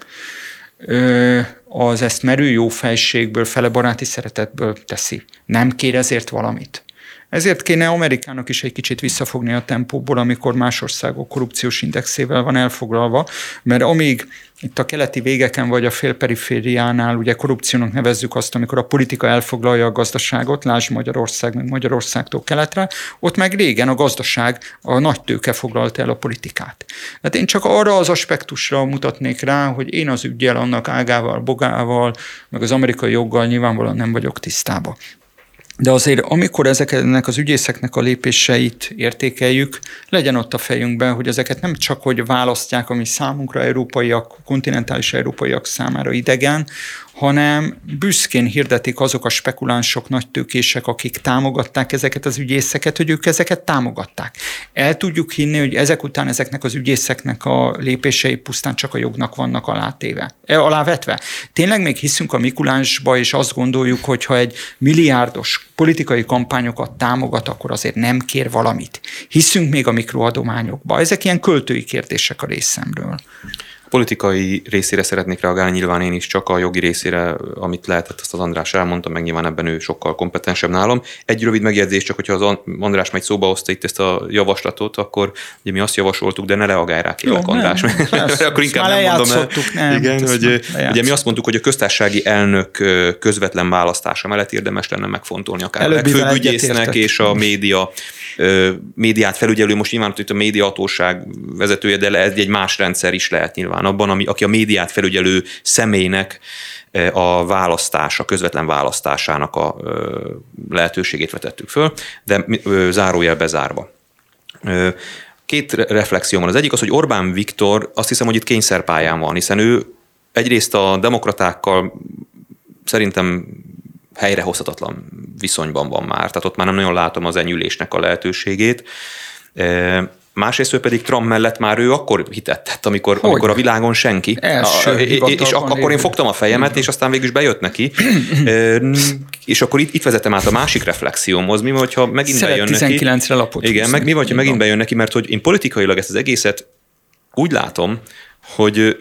az ezt merő jó fejségből, fele baráti szeretetből teszi. Nem kér ezért valamit. Ezért kéne Amerikának is egy kicsit visszafogni a tempóból, amikor más országok korrupciós indexével van elfoglalva, mert amíg itt a keleti végeken vagy a félperifériánál ugye korrupciónak nevezzük azt, amikor a politika elfoglalja a gazdaságot, lásd Magyarország, meg Magyarországtól keletre, ott meg régen a gazdaság, a nagy tőke foglalta el a politikát. Tehát én csak arra az aspektusra mutatnék rá, hogy én az ügyel, annak ágával, bogával, meg az amerikai joggal nyilvánvalóan nem vagyok tisztában. De azért, amikor ezeknek az ügyészeknek a lépéseit értékeljük, legyen ott a fejünkben, hogy ezeket nem csak, hogy választják, ami számunkra európaiak, kontinentális európaiak számára idegen, hanem büszkén hirdetik azok a spekulánsok, nagy tőkések, akik támogatták ezeket az ügyészeket, hogy ők ezeket támogatták. El tudjuk hinni, hogy ezek után ezeknek az ügyészeknek a lépései pusztán csak a jognak vannak alátéve, e, alávetve. Tényleg még hiszünk a Mikulásba, és azt gondoljuk, hogy ha egy milliárdos politikai kampányokat támogat, akkor azért nem kér valamit. Hiszünk még a mikroadományokba. Ezek ilyen költői kérdések a részemről politikai részére szeretnék reagálni, nyilván én is csak a jogi részére, amit lehetett, azt az András elmondta, meg nyilván ebben ő sokkal kompetensebb nálam. Egy rövid megjegyzés, csak hogyha az András megy szóba hozta itt ezt a javaslatot, akkor ugye mi azt javasoltuk, de ne reagálj rá, kérlek, Jó, András. Nem, persze, (laughs) akkor inkább nem mondom el. Nem, Igen, hogy ugye mi azt mondtuk, hogy a köztársasági elnök közvetlen választása mellett érdemes lenne megfontolni akár a legfőbb és a média médiát felügyelő, most nyilván itt a médiahatóság vezetője, de ez egy más rendszer is lehet nyilván abban, ami, aki a médiát felügyelő személynek a választás, a közvetlen választásának a lehetőségét vetettük föl, de zárójel bezárva. Két reflexió van. Az egyik az, hogy Orbán Viktor azt hiszem, hogy itt kényszerpályán van, hiszen ő egyrészt a demokratákkal szerintem helyrehozhatatlan viszonyban van már, tehát ott már nem nagyon látom az enyülésnek a lehetőségét. Másrészt ő pedig Trump mellett már ő akkor hitetett, amikor, amikor a világon senki. Első a, és akkor én fogtam a fejemet, és aztán végül is bejött neki. e, és akkor itt, itt vezetem át a másik reflexiómhoz, mi van, ha megint Szeret bejön 19 neki. lapot Igen, meg mi van, ha megint bejön neki, mert hogy én politikailag ezt az egészet úgy látom, hogy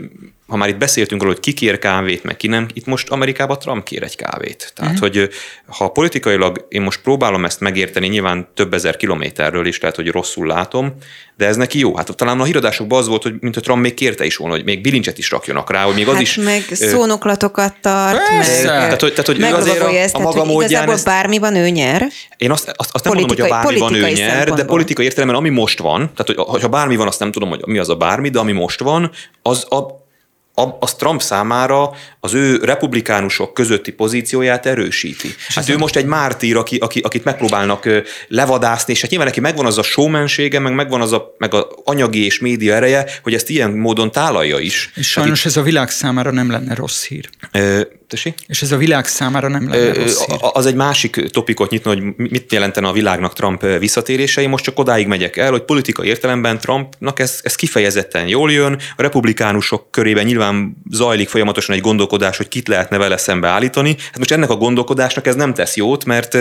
ha már itt beszéltünk róla, hogy ki kér kávét, meg ki nem, itt most Amerikában Trump kér egy kávét. Tehát, uh-huh. hogy ha politikailag én most próbálom ezt megérteni, nyilván több ezer kilométerről is lehet, hogy rosszul látom, de ez neki jó. Hát talán a híradásokban az volt, hogy mint a Trump még kérte is volna, hogy még bilincset is rakjanak rá, hogy még hát az is... meg szónoklatokat tart, Persze. meg, tehát, hogy, tehát, hogy ő azért a, ezt, a maga módján... Igazából ezt, bármiban ő nyer. Én azt, azt, azt nem mondom, hogy a bármiban ő nyer, de politikai értelemben ami most van, tehát hogy ha bármi van, azt nem tudom, hogy mi az a bármi, de ami most van, az a, az Trump számára az ő republikánusok közötti pozícióját erősíti. Hát ő most egy mártír, aki, aki, akit megpróbálnak levadászni, és hát nyilván neki megvan az a showmansége, meg megvan az a, meg a anyagi és média ereje, hogy ezt ilyen módon tálalja is. És sajnos hát, ez a világ számára nem lenne rossz hír. Ö, Tessék? És ez a világ számára nem lenne rossz hír. Az egy másik topikot nyitna, hogy mit jelentene a világnak Trump visszatérései. Most csak odáig megyek el, hogy politikai értelemben Trumpnak ez, ez kifejezetten jól jön. A republikánusok körében nyilván zajlik folyamatosan egy gondolkodás, hogy kit lehetne vele szembe állítani. Hát most ennek a gondolkodásnak ez nem tesz jót, mert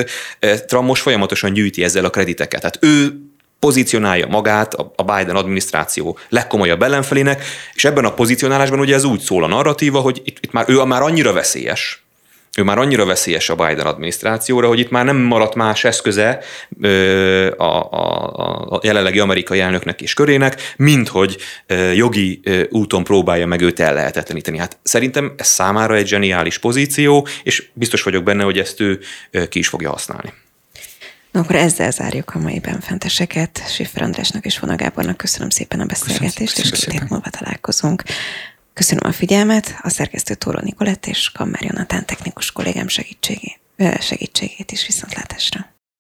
Trump most folyamatosan gyűjti ezzel a krediteket. Tehát ő pozícionálja magát a Biden adminisztráció legkomolyabb ellenfelének, és ebben a pozícionálásban ugye ez úgy szól a narratíva, hogy itt, itt már ő már annyira veszélyes, ő már annyira veszélyes a Biden adminisztrációra, hogy itt már nem maradt más eszköze a, a, a jelenlegi amerikai elnöknek és körének, mint hogy jogi úton próbálja meg őt ellehetetleníteni. Hát szerintem ez számára egy zseniális pozíció, és biztos vagyok benne, hogy ezt ő ki is fogja használni. Na akkor ezzel zárjuk a mai benfenteseket. Siffer Andrásnak és Vona Gábornak köszönöm szépen a beszélgetést, köszönöm, és két hét múlva találkozunk. Köszönöm a figyelmet, a szerkesztő Tóró Nikolett és Kammer Jonatán technikus kollégám segítségét, segítségét is viszontlátásra.